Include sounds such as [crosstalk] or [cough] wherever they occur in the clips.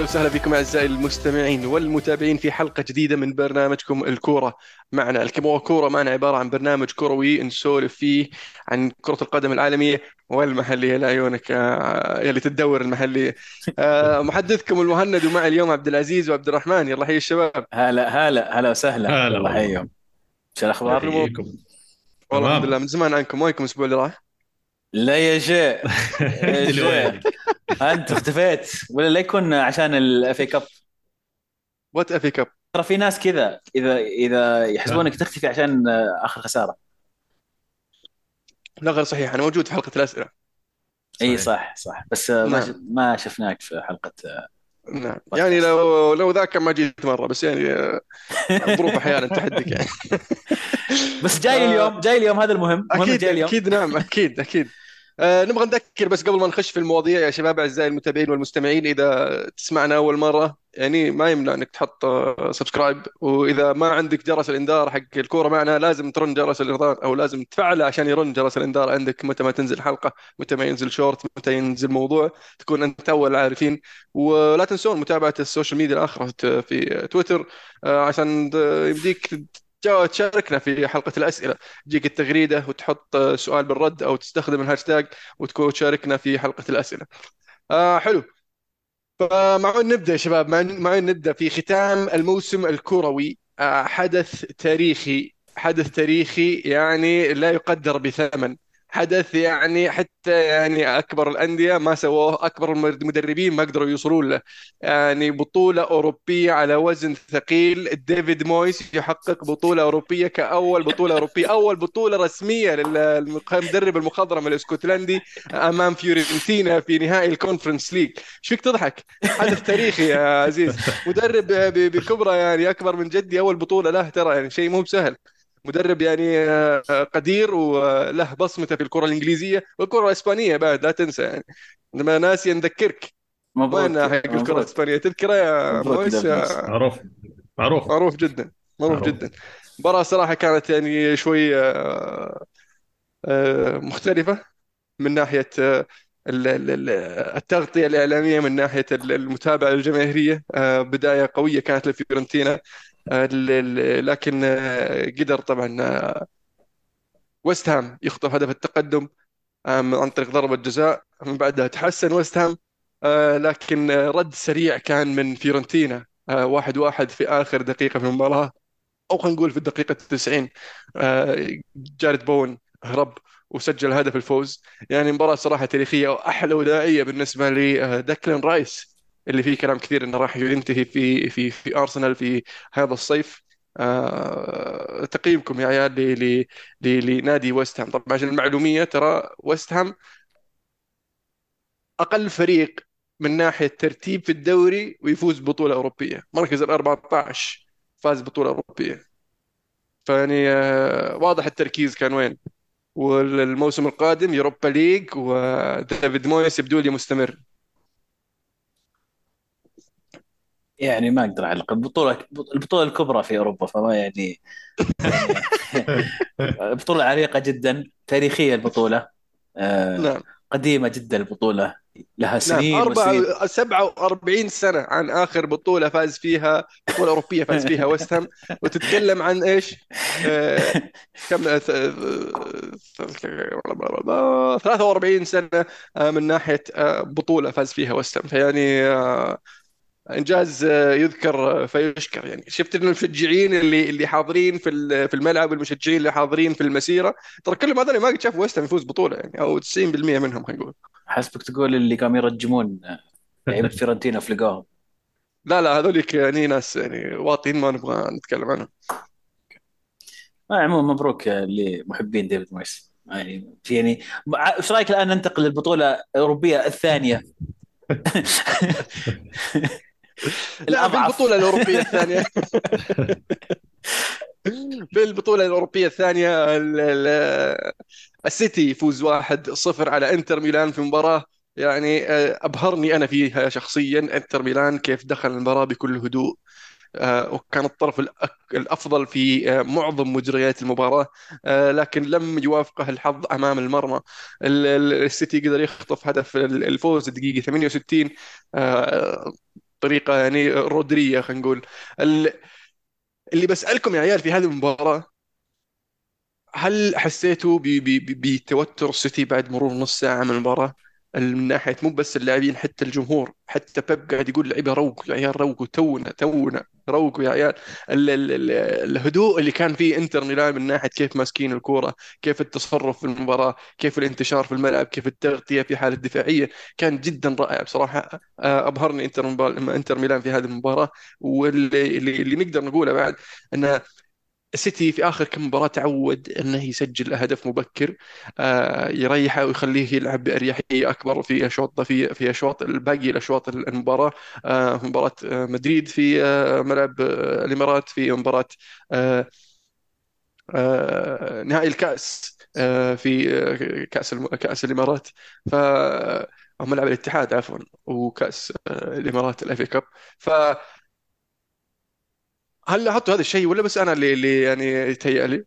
أهلا وسهلا بكم أعزائي المستمعين والمتابعين في حلقة جديدة من برنامجكم الكورة معنا. الكبوة كورة معنا عبارة عن برنامج كروي نسولف فيه عن كرة القدم العالمية والمحلية. لعيونك آه، يلي تدور المحلية. آه، [laughs] محدثكم المهند ومعي اليوم عبد العزيز وعبد الرحمن. يلا حي الشباب. هلا هلا هلا وسهلا. هلا الله يحييهم شو الأخبار؟ والله الحمد لله من زمان عنكم وينكم الأسبوع اللي راح؟ لا يا شيء [laughs] يا أنت شيء اختفيت. ولا لا يكون عشان الاف اي كاب وات افي كاب ترى في ناس كذا إذا إذا يحسبونك تختفي عشان آخر خسارة. لا غير صحيح أنا موجود في حلقة الأسئلة. إي صح صح. بس ما. نعم. ما شفناك في حلقة نعم. يعني لو لو ذاك ما جيت مرة بس يعني آه، الظروف أحيانا تحدك يعني. [laughs] بس جاي آه، اليوم جاي اليوم هذا المهم. المهم أكيد جاي اليوم. أكيد نعم أكيد أكيد. آه نبغى نذكر بس قبل ما نخش في المواضيع يا شباب أعزائي المتابعين والمستمعين إذا تسمعنا أول مرة يعني ما يمنع إنك تحط آه، subscribe وإذا ما عندك جرس الإنذار حق الكورة معنا لازم ترن جرس الإنذار أو لازم تفعله عشان يرن جرس الإنذار عندك متى ما تنزل حلقة متى ما ينزل شورت متى ينزل موضوع تكون أنت أول العارفين ولا تنسون متابعة ال social media الاخرى في تويتر آه، عشان يمديك تجا- تشاركنا في حلقة الأسئلة. تجيك التغريدة وتحط سؤال بالرد أو تستخدم الهاشتاج وتكون تشاركنا في حلقة الأسئلة. آه حلو. فمن وين نبدأ يا شباب من وين نبدأ في ختام الموسم الكروي آه حدث تاريخي حدث تاريخي يعني لا يقدر بثمن. حدث يعني حتى يعني أكبر الأندية ما سووه أكبر المدربين ما قدروا يوصلون له. يعني بطولة أوروبية على وزن ثقيل. ديفيد مويس يحقق بطولة أوروبية كأول بطولة أوروبية أول بطولة رسمية للمدرب المخضرم الإسكتلندي أمام فيورنتينا في نهائي ال Conference League. إيش فيك تضحك؟ حدث تاريخي يا عزيز. مدرب بكبرة يعني أكبر من جدي أول بطولة له ترى يعني شيء مو بسهل. مدرب يعني آه، قدير وله بصمته في الكرة الإنجليزية والكرة الإسبانية بعد لا تنسى يعني. لما ناسي نذكرك مبروك. وين حق الكرة مبروك. الإسبانية؟ تذكرة يا مويس معروف. معروف. معروف جدا. معروف معروف. جدا. المباراة صراحة كانت يعني شوي آه، آه، مختلفة من ناحية آه، ال- ال- ال- التغطية الإعلامية من ناحية ال- المتابعة الجماهيرية آه، بداية قوية كانت لفيورنتينا. لكن آه، قدر طبعا آه، ويست هام يخطف هدف التقدم آه، عن طريق ضربة جزاء. من بعدها تحسن ويست هام آه، لكن آه، رد سريع كان من فيورنتينا آه، واحد واحد في آخر دقيقة في المباراة أو خلينا نقول في الدقيقة 90 آه، جارود بوين هرب وسجل هدف الفوز. يعني تاريخية وأحلى وداعيه بالنسبة لي آه، ديكلان رايس. اللي فيه كلام كثير إنه راح ينتهي في في في ارسنال في هذا الصيف. آه، تقييمكم يا عيال لنادي ويست هام طبعا عشان المعلومية ترى ويست هام أقل فريق من ناحية ترتيب في الدوري ويفوز ببطوله أوروبية. مركز ال 14 فاز بطولة أوروبية. فيعني آه، واضح التركيز كان وين. والموسم القادم يوروبا ليج وديفيد مويس يبدو لي مستمر. يعني ما أقدر اعلق البطوله البطولة الكبرى في أوروبا فما يعني يعني [laughs] بطولة عريقة جدا تاريخية البطولة آه، نعم. قديمة جدا البطولة لها نعم سنين أربعة وسنين. 47 سنة عن آخر بطولة فاز فيها بطولة أوروبية فاز فيها ويست هام وتتكلم عن إيش؟ آه، كم آه، ث- آه، 43 سنة آه، من ناحية آه، بطولة فاز فيها ويست هام فيعني آه، إنجاز آه، يذكر آه، فيشكر يعني. شفت ان المشجعين اللي اللي حاضرين في في الملعب والمشجعين اللي حاضرين في المسيرة ترى كلهم هذول ما قد شافوا ويست هام يفوز بطولة يعني أو 90% منهم خلينا نقول. حسبك تقول اللي قاموا يرجمون [laughs] لعيبة فيورنتينا في لقاهم. لا لا هذوليك يعني ناس يعني واطين ما نبغى نتكلم عنهم. آه، عموما مبروك لمحبين ديفيد مويس. يعني يعني إيش رأيك الآن ننتقل للبطولة الأوروبية الثانية؟ [laughs] لا في الاضعف البطولة الأوروبية الثانية. [laughs] في البطولة الأوروبية الثانية ال- ال- السيتي يفوز 1-0 على إنتر ميلان في مباراة. يعني آه، أبهرني أنا فيها شخصيا. إنتر ميلان كيف دخل المباراة بكل هدوء. آه، وكان الطرف الأفضل في آه، معظم مجريات المباراة. آه، لكن لم يوافقه الحظ أمام المرمى. ال- ال- السيتي قدر يخطف هدف ال- الفوز الدقيقة 68 بطريقة يعني رودرية خلينا نقول ال- اللي بسألكم يا عيال في هذه المباراة هل حسيتوا بتوتر السيتي بعد مرور نص ساعة من المباراة؟ من ناحية مو بس اللاعبين حتى الجمهور حتى بيب قاعد يقول لعيبة روقوا يا عيال روقوا تونا تونا روقوا يا عيال. ال ال ال الهدوء اللي كان فيه إنتر ميلان من ناحية كيف ماسكين الكورة كيف التصرف في المباراة كيف الانتشار في الملعب كيف التغطية في حالة دفاعية كان جدا رائع بصراحة. آه، أبهرني إنتر إنتر ميلان في هذه المباراة. واللي اللي نقدر نقوله بعد أن السيتي في آخر كم مباراة تعود أنه يسجل اهداف مبكر آه، يريحه ويخليه يلعب بأريحية أكبر في اشواط في في أشواط الباقي الاشواط المباراة. آه، مباراة آه، مدريد في ملعب الإمارات في مباراة نهائي الكأس في كأس كأس الإمارات. ف أو ملعب الاتحاد عفوا وكأس الإمارات الاف كاب. فهل لاحظتوا هذا الشيء ولا بس أنا اللي اللي يعني يتهيأ لي؟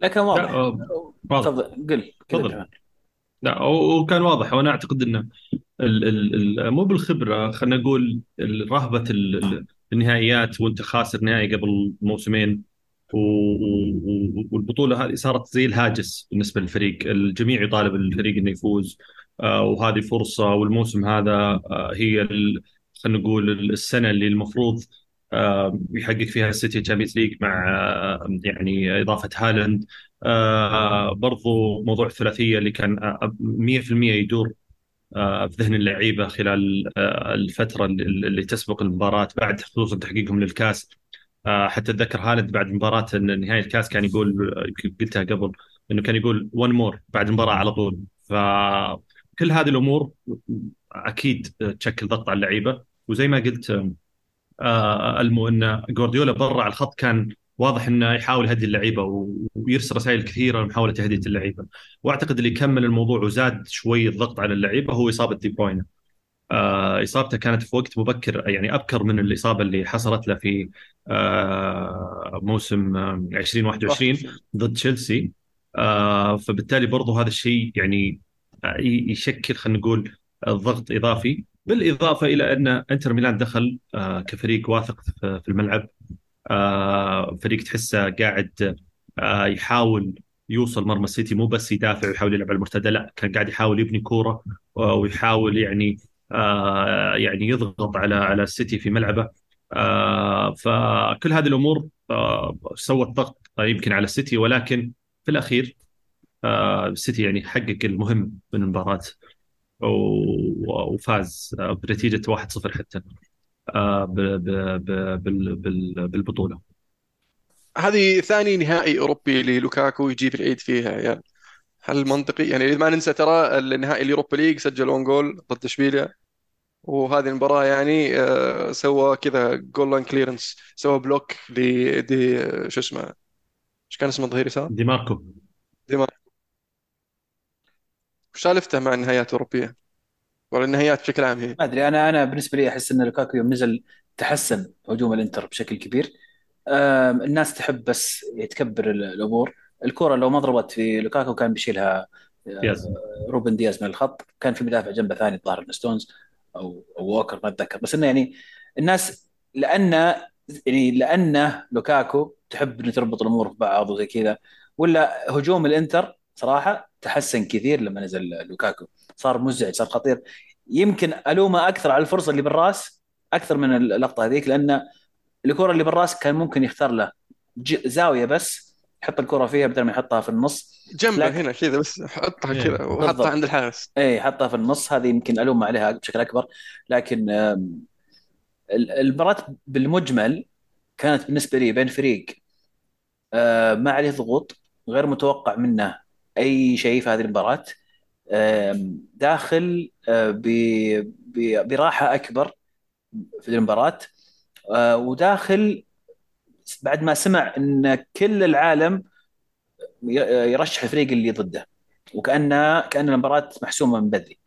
لا كان واضح. واضح. تفضل قل تفضل. لا وكان واضح. وأنا أعتقد إنه ال ال ال مو بالخبرة خلينا نقول رهبة ال- ال- النهائيات وأنت خاسر نهائي قبل موسمين والبطولة هذه صارت زي الهاجس بالنسبة للفريق، الجميع يطالب الفريق إنه يفوز. آه، وهذه فرصة والموسم هذا آه، هي ال- خلينا نقول السنة اللي المفروض يحقق فيها السيتي Champions League مع آه، يعني إضافة هالاند. آه، برضو موضوع الثلاثية اللي كان آه، 100% يدور آه، في ذهن اللعيبة خلال آه، الفترة اللي تسبق المباراة بعد خصوصا تحقيقهم للكاس. آه، حتى أتذكر هالند بعد مباراة نهائي الكاس كان يقول قلتها قبل إنه كان يقول ون مور بعد المباراه على طول. فكل هذه الأمور أكيد تشكل ضغط على اللعيبة. وزي ما قلت آه، إن جوارديولا برا على الخط كان واضح إنه يحاول يهدي اللعيبة ويرسل رسائل كثيرة لمحاولة تهدئه اللعيبة. وأعتقد اللي كمل الموضوع وزاد شوي الضغط على اللعيبة هو إصابة دي بروين آه إصابته كانت في وقت مبكر يعني أبكر من الإصابة اللي حصلت له في آه موسم آه، 2021 ضد تشيلسي. آه فبالتالي برضو هذا الشيء يعني آه، يشكل خلينا نقول آه، ضغط إضافي. بالإضافة إلى أن إنتر ميلان دخل آه كفريق واثق في الملعب. آه فريق تحسه قاعد آه يحاول يوصل مرمى السيتي مو بس يدافع ويحاول يلعب على المرتدة لا كان قاعد يحاول يبني كورة ويحاول يعني يعني يضغط على على السيتي في ملعبه. فكل هذه الأمور سوت ضغط يمكن على السيتي ولكن في الأخير السيتي يعني حقق المهم من المباراة. وفاز بنتيجة 1-0 حتى آه بالبطولة. هذه ثاني نهائي أوروبي للوكاكو يجي في العيد فيها عيال هل منطقي؟ يعني ما ننسى ترى النهائي ال Europa League سجل own goal ضد إشبيليا وهذه المباراة يعني آه، سوى كذا goal line clearance سوى block لدي شو اسمه إيش كان اسمه ظهير يسار؟ دي ماركو. ديماركو وش سالفته مع النهايات الأوروبية. ولا النهايات بشكل عام هي. ما أدري أنا أنا بالنسبة لي أحس إن لوكاكو يوم نزل تحسن هجوم الإنتر بشكل كبير. الناس تحب بس يتكبر ال- الأمور. الكرة لو ما ضربت في لوكاكو كان بيشيلها آه، دياز. روبن دياز من الخط. كان في مدافع جنبه ثاني الظاهر من ستونز أو أو ووكر ما أتذكر. بس إنه يعني الناس لأن يعني لأنه لوكاكو تحب إنه تربط الأمور في بعض وزي كذا ولا هجوم الإنتر صراحة تحسن كثير لما نزل لوكاكو. صار مزعج صار خطير. يمكن ألومه أكثر على الفرصة اللي بالرأس أكثر من اللقطة هذيك لأن الكرة اللي بالرأس كان ممكن يختار له. ج- زاوية بس يحط الكرة فيها بدل ما يحطها في النص. جنبه لكن هنا كذا بس حطها إيه. كذا وحطها. عند الحارس. اي حطها في النص. هذه يمكن الوم عليها بشكل أكبر. لكن المباراة بالمجمل كانت بالنسبة لي بين فريق آه، ما عليه ضغوط غير متوقع منه. أي شيء في هذه المباراة. داخل آه، براحة أكبر في المباراة. آه، وداخل بعد ما سمع إن كل العالم يرشح الفريق اللي ضده وكأن كأن المباراة محسومة من بدري.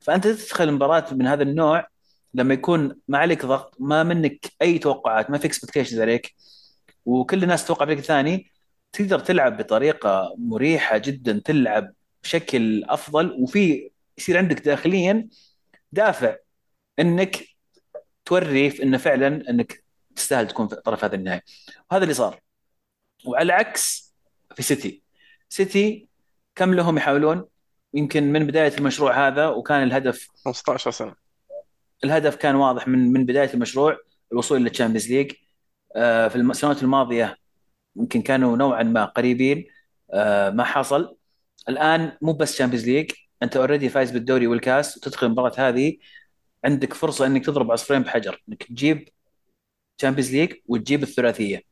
فأنت تدخل مباراة من هذا النوع لما يكون ما عليك ضغط ما منك أي توقعات ما في اكسبكتيشنز عليك وكل الناس تتوقع فريق ثاني تقدر تلعب بطريقة مريحة جدا تلعب بشكل أفضل وفي يصير عندك داخليا دافع إنك توري إنه فعلا إنك تستاهل تكون في طرف هذه النهاية. وهذا اللي صار. وعلى العكس في سيتي. سيتي كم لهم يحاولون؟ يمكن من بداية المشروع هذا وكان الهدف 15 سنة. الهدف كان واضح من من بداية المشروع الوصول لل Champions League آه، في السنوات الماضية يمكن كانوا نوعا ما قريبين آه، ما حصل. الآن مو بس Champions League أنت اوريدي فايز بالدوري والكاس وتدخل المباراه هذه عندك فرصة إنك تضرب عصفورين بحجر إنك تجيب Champions League وتجيب الثلاثية.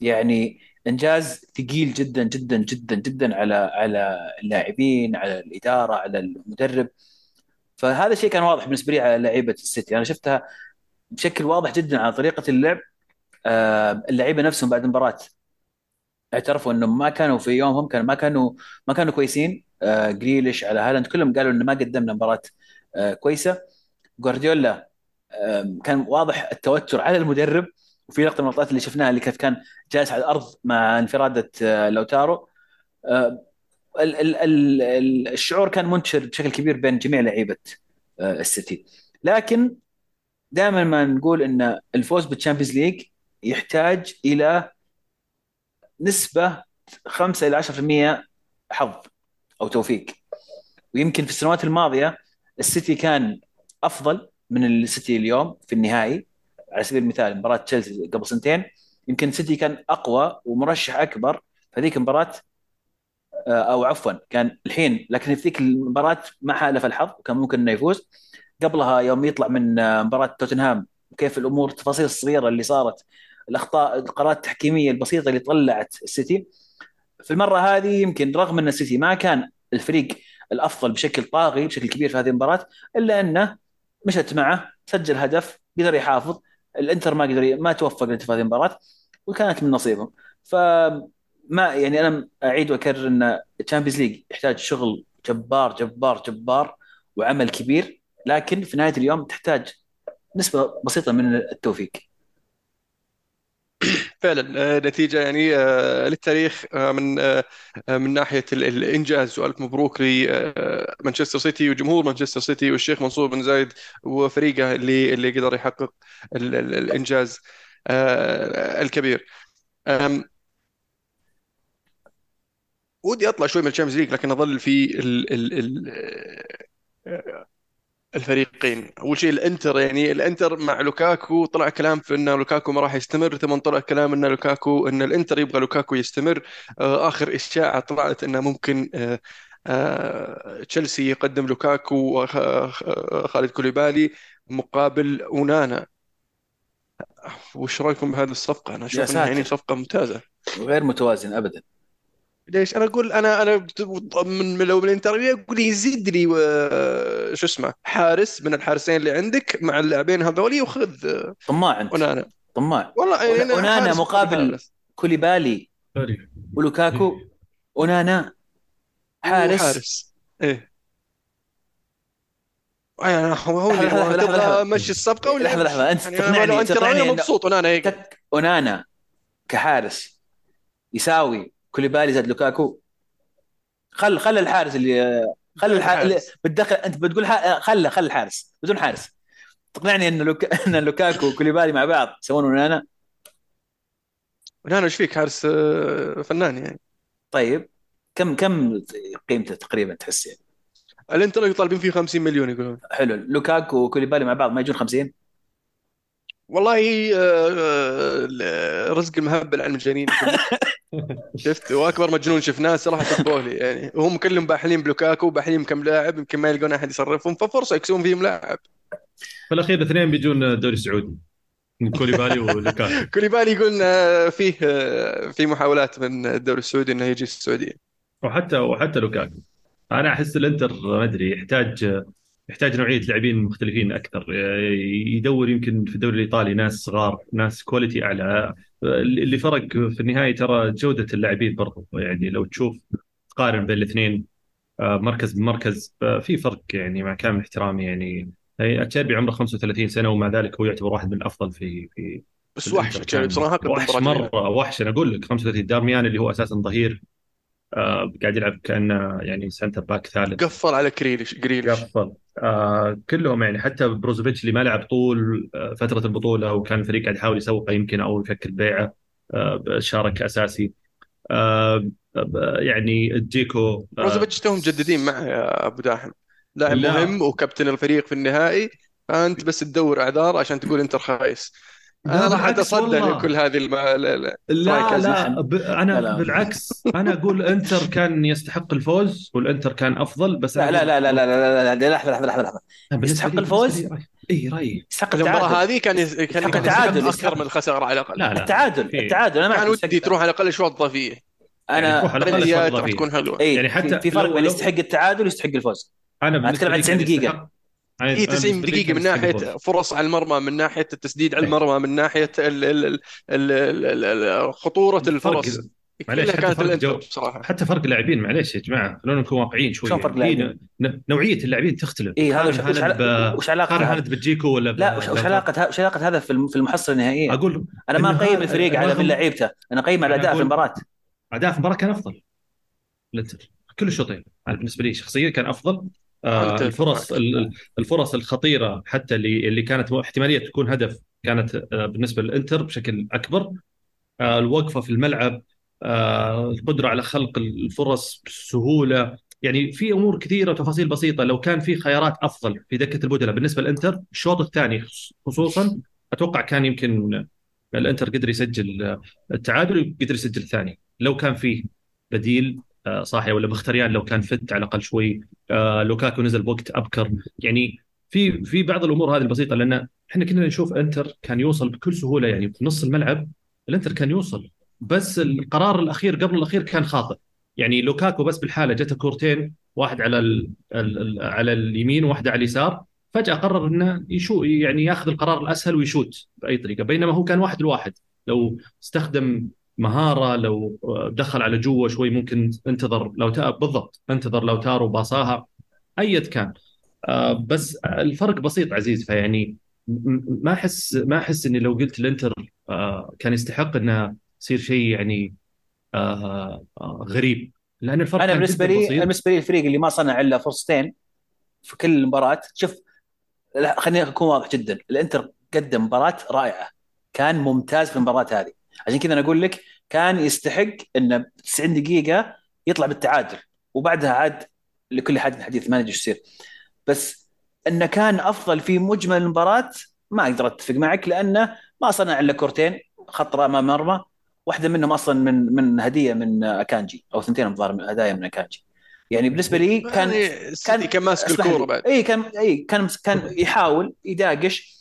يعني إنجاز ثقيل جدا جدا جدا جدا على على اللاعبين على الإدارة على المدرب. فهذا الشيء كان واضح بالنسبة لي على لعيبة السيتي. أنا شفتها بشكل واضح جدا على طريقة اللعب آه، اللعيبة نفسهم بعد المباراة. اعترفوا إنهم ما كانوا في يومهم كان ما كانوا ما كانوا كويسين. آه، جريليش على هالاند. كلهم قالوا إنه ما قدمنا مباراة آه، كويسة. جوارديولا كان واضح التوتر على المدرب. وفي لقطة من اللقطات اللي شفناها اللي كان كان جالس على الأرض مع انفرادة لوتارو. الشعور كان منتشر بشكل كبير بين جميع لعيبة السيتي. لكن دائما ما نقول إن الفوز بال Champions League يحتاج إلى نسبة 5 إلى 10% حظ أو توفيق. ويمكن في السنوات الماضية السيتي كان أفضل من السيتي اليوم في النهائي. على سبيل المثال مباراة تشيلسي قبل سنتين يمكن السيتي كان أقوى ومرشح أكبر في هذيك المباراة آه، أو عفوا كان الحين. لكن في ذيك المباراة ما حالف الحظ وكان ممكن إنه يفوز. قبلها يوم يطلع من آه، مباراة توتنهام كيف الأمور التفاصيل الصغيرة اللي صارت الأخطاء القرارات التحكيمية البسيطة اللي طلعت السيتي. في المرة هذه يمكن رغم أن السيتي ما كان الفريق الأفضل بشكل طاغي بشكل كبير في هذه المباراة إلا أنه مشت معه سجل هدف قدر يحافظ. الإنتر ما قدر ما توفق في هذه المباراة وكانت من نصيبهم فما يعني أنا أعيد وأكرر أن ال Champions League يحتاج شغل جبار جبار جبار وعمل كبير لكن في نهاية اليوم تحتاج نسبة بسيطة من التوفيق. [coughs] فعلا آه، نتيجة يعني آه، للتاريخ آه، من من ناحية الإنجاز. وألف مبروك لمانشستر سيتي وجمهور مانشستر سيتي والشيخ منصور بن زايد وفريقه اللي اللي قدر يحقق الإنجاز الكبير. ودي أطلع شوي من ال Champions League لكن أظل في ال ال ال الفريقين. أول شيء الإنتر يعني الإنتر مع لوكاكو طلع كلام في إن لوكاكو ما راح يستمر ثم طلع كلام إن لوكاكو إن الإنتر يبغى لوكاكو يستمر. آه، آخر إشاعة طلعت إنه ممكن آه، آه، تشيلسي يقدم لوكاكو وخالد كوليبالي مقابل أونانا. وش رأيكم بهذه الصفقة؟ أنا أشوف إنها يعني صفقة ممتازة. غير متوازن ابدا. ليش؟ أنا أقول أنا أنا من لو من الانترفيو أقول يزيد لي شو اسمه حارس من الحارسين اللي عندك مع اللاعبين هذولي وخذ طماع أنت. ونانا طماع. والله يعني ونانا مقابل كوليبالي. ولوكاكو. ونانا حارس. حارس. إيه. يعني هو هو لحظة مشي الصفقة ولا لحظة لحظة. أنت يعني تقنعني أنت تقنعني مبسوط ونانا هيك ونانا كحارس يساوي كوليبالي زاد لوكاكو. خل خل الحارس اللي خل الحارس. بتدخل انت بتقول خله خل الحارس. بدون حارس. تقنعني إن لوك... إن لوكاكو وكوليبالي مع بعض يسوون ونانا؟ ونانا إيش فيك؟ حارس آه، فنان يعني. طيب. كم كم قيمته تقريبا تحس يعني؟ الإنتر يطالبين فيه 50 مليون يقولون. حلو. لوكاكو وكوليبالي مع بعض ما يجون 50 والله آه، آه، رزق المهبل على المجانين [laughs] شفت؟ وأكبر مجنون شفناه صراحة تبولي يعني وهم كلهم باحلين بلوكاكو باحلين كم لاعب يمكن ما يلقون أحد يصرفهم ففرصة يكسبون فيهم لاعب. في الأخير اثنين بيجون الدوري السعودي كوليبالي ولوكاكو [laughs] كوليبالي يقول فيه في محاولات من الدوري السعودي إنه يجي السعودية. وحتى وحتى لوكاكو. أنا أحس الإنتر ما أدري يحتاج يحتاج نوعية لاعبين مختلفين أكثر. يدور يمكن في الدوري الإيطالي ناس صغار ناس quality أعلى. اللي فرق في النهاية ترى جودة اللاعبين برضو. يعني لو تشوف تقارن بين الاثنين آه، مركز بمركز آه، في فرق يعني مع كامل احترامي. يعني اتشيربي عمره 35 سنة ومع ذلك هو يعتبر واحد من الافضل في في بس وحش بصراحة وحش مرة وحش. أنا أقول لك 35 دارميان اللي هو أساسا ظهير. آه قاعد يلعب كأنه يعني center back ثالث. قفل على جريليش جريليش. قفل. آه كلهم يعني حتى بروزوفيتش اللي ما لعب طول آه، فترة البطولة وكان الفريق قاعد يحاول يسوقه يمكن أو يفكر بيعه آه شارك أساسي. آه آه، يعني جيكو آه بروزوفيتش توهم مجددين معه يا أبو داحم. لاعب لا. مهم وكابتن الفريق في النهائي. فأنت بس تدور أعذار عشان تقول إنتر خايس. أنا راح اتصدى لكل هذه الم... لا لا, لا. ب... أنا لا بالعكس أنا أقول إنتر كان يستحق الفوز والإنتر كان أفضل بس لا لا لا لا لا لا لا لحظة لحظة لحظة لحظة. يستحق الفوز؟ إي رايي يستحق المباراة هذه كان لا كان التعادل أكثر من الخساره على الأقل. لا لا التعادل التعادل أنا كان ودي تروح على الأقل شوط اضافيه أنا يعني تكون حلوة. يعني حتى في فرق بين يستحق التعادل ويستحق الفوز. أنا بتكلم عن 90 دقيقة. هي أنا 90 بالنسبة لي دقيقة كان من الفوز. فرص على المرمى من ناحية التسديد على إيه. المرمى من ناحية ال ال ال ال ال ال خطورة الفرص معليش حتى كانت فرق جو بصراحة حتى فرق اللاعبين معليش يا جماعة خلونا نكون واقعيين شوي شلون فرق يعني في لاعبين؟ ن- نوعية اللاعبين تختلف اي هذا وش وش ب- وش هذا؟ هالاند بجيكو ولا ب- لا وش وش علاقة وش علاقة هذا في الم- في المحصلة النهائية؟ أقول أنا ما أقيم الفريق على من لعيبته أنا أقيم على أداء في المباراة أداء في المباراة كان أفضل الإنتر كل الشوطين أنا بالنسبة لي شخصيا كان أفضل الفرص معك. ال- ال- الفرص الخطيرة حتى اللي اللي كانت احتمالية تكون هدف كانت آه بالنسبة للإنتر بشكل أكبر. آه الوقفة في الملعب آه القدرة على خلق الفرص بسهولة. يعني في أمور كثيرة وتفاصيل بسيطة. لو كان في خيارات أفضل في دكة البدلاء بالنسبة للإنتر الشوط الثاني خصوصا أتوقع كان يمكن الإنتر قدر يسجل التعادل وقدر يسجل الثاني لو كان فيه بديل آه، صاحي ولا مخيتاريان لو كان فت على الأقل شوي. آه، لوكاكو نزل بوقت أبكر. يعني في في بعض الأمور هذه البسيطة لأن إحنا كنا نشوف إنتر كان يوصل بكل سهولة يعني في نص الملعب الإنتر كان يوصل بس القرار الأخير قبل الأخير كان خاطئ. يعني لوكاكو بس بالحالة جته كورتين واحد على ال على اليمين وواحدة على اليسار. فجأة قرر إنه يشو يعني ياخذ القرار الأسهل ويشوت بأي طريقة بينما هو كان واحد لواحد. لو استخدم مهارة لو دخل على جوا شوي ممكن انتظر لو بالضبط انتظر لاوتارو باصاها أيا كان. آه بس الفرق بسيط عزيز فيعني ما أحس ما أحس إني لو قلت الانتر آه كان يستحق إنه يصير شيء يعني آه غريب. لأن الفرق أنا جداً لي بسيط. أنا بالنسبة لي الفريق اللي ما صنع إلا فرصتين في كل مباراة شوف لا خليني أكون واضح جدا الإنتر قدم مباراة رائعة كان ممتاز في المباراة هذه. عشان كذا أنا أقول لك كان يستحق انه 90 دقيقة يطلع بالتعادل وبعدها عاد لكل حد حديث ما ندري إيش يصير بس انه كان أفضل في مجمل المباراة ما أقدر أتفق معك لأنه ما صنع إلا كورتين خطره أمام مرمى واحدة منهم أصلا من من هدية من أكانجي أو ثنتين الظاهر هدايا من أكانجي يعني بالنسبة لي كان يعني السيتي كان ماسك لي. بعد اي كان اي كان كان يحاول يداقش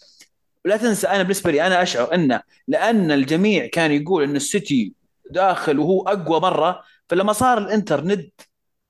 ولا تنسى أنا بالنسبة لي أنا أشعر انه لأن الجميع كان يقول أن السيتي داخل وهو أقوى مرة فلما صار الانتر ند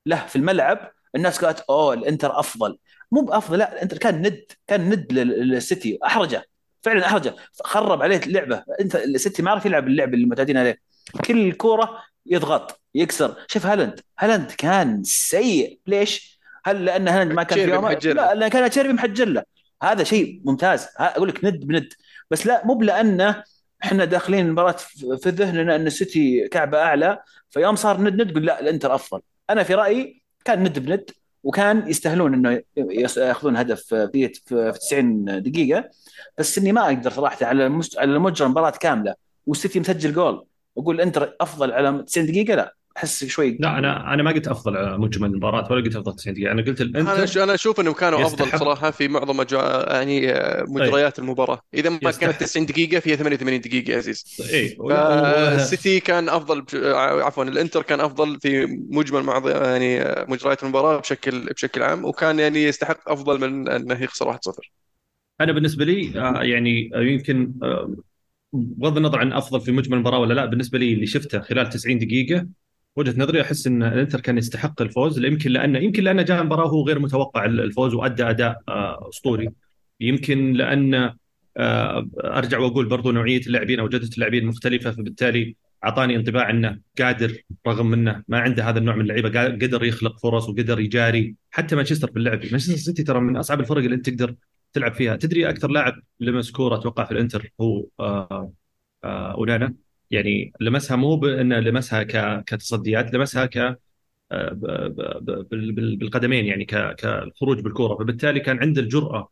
له في الملعب الناس قالت أوه الإنتر أفضل. مو بأفضل لا الإنتر كان ند كان ند لل- للسيتي أحرجه فعلا أحرجه خرب عليه اللعبة. أنت السيتي ما عرف يلعب اللعب اللي معتادين عليه. كل كوره يضغط يكسر. شوف هالاند هالاند كان سيء. ليش؟ هل لأن هالاند ما كان في يومه؟ لا لأن كان اتشيربي محجر له هذا شيء ممتاز. أقول لك ند بند. بس لا مو بلانه إحنا داخلين المباراه في ذهننا ان السيتي كعبة أعلى. فيوم صار ند ند تقول لا الإنتر أفضل. أنا في رأيي كان ند بند وكان يستاهلون إنه يأخذون هدف في في 90 دقيقة. بس إني ما أقدر صراحة على المست... على مجرى المباراة كاملة والسيتي مسجل جول. واقول انتر أفضل على 90 دقيقة؟ لا. أحس شوي. لا أنا أنا ما قلت أفضل مجمل المباراة ولا قلت أفضل 90 دقيقة. أنا قلت أنا الانتر ش- أنا أشوف إنهم كانوا أفضل يستحق. بصراحه في معظم مجا... يعني مجريات المباراة. إذا ما يستحق. كانت 90 دقيقة فيها 88 دقيقة يا عزيز اي فالسيتي كان أفضل بش... عفوا الإنتر كان أفضل في مجمل معض... يعني مجريات المباراة بشكل بشكل عام. وكان يعني يستحق أفضل من إنه يخسر 1-0 أنا بالنسبة لي آه، يعني آه، يمكن آه، بغض النظر عن أفضل في مجمل المباراة ولا لا بالنسبة لي اللي شفته خلال 90 دقيقة وجهة نظري أحس إن الإنتر كان يستحق الفوز يمكن لأنه يمكن لأنه جاء المباراه وهو غير متوقع الفوز وأدى أداء آه، أسطوري. يمكن لأن آه، أرجع وأقول برضو نوعية اللاعبين أو جودة اللاعبين مختلفة فبالتالي أعطاني انطباع إنه قادر رغم إنه ما عنده هذا النوع من اللعيبة قدر يخلق فرص وقدر يجاري حتى مانشستر باللعب. مانشستر سيتي ترى من أصعب الفرق اللي أنت تقدر تلعب فيها. تدري أكثر لاعب لمس كوره أتوقع في الإنتر هو آه أونانا؟ يعني لمسها مو بانه لمسها كتصديات لمسها ك آه، بالقدمين يعني كالخروج بالكوره فبالتالي كان عنده الجرأة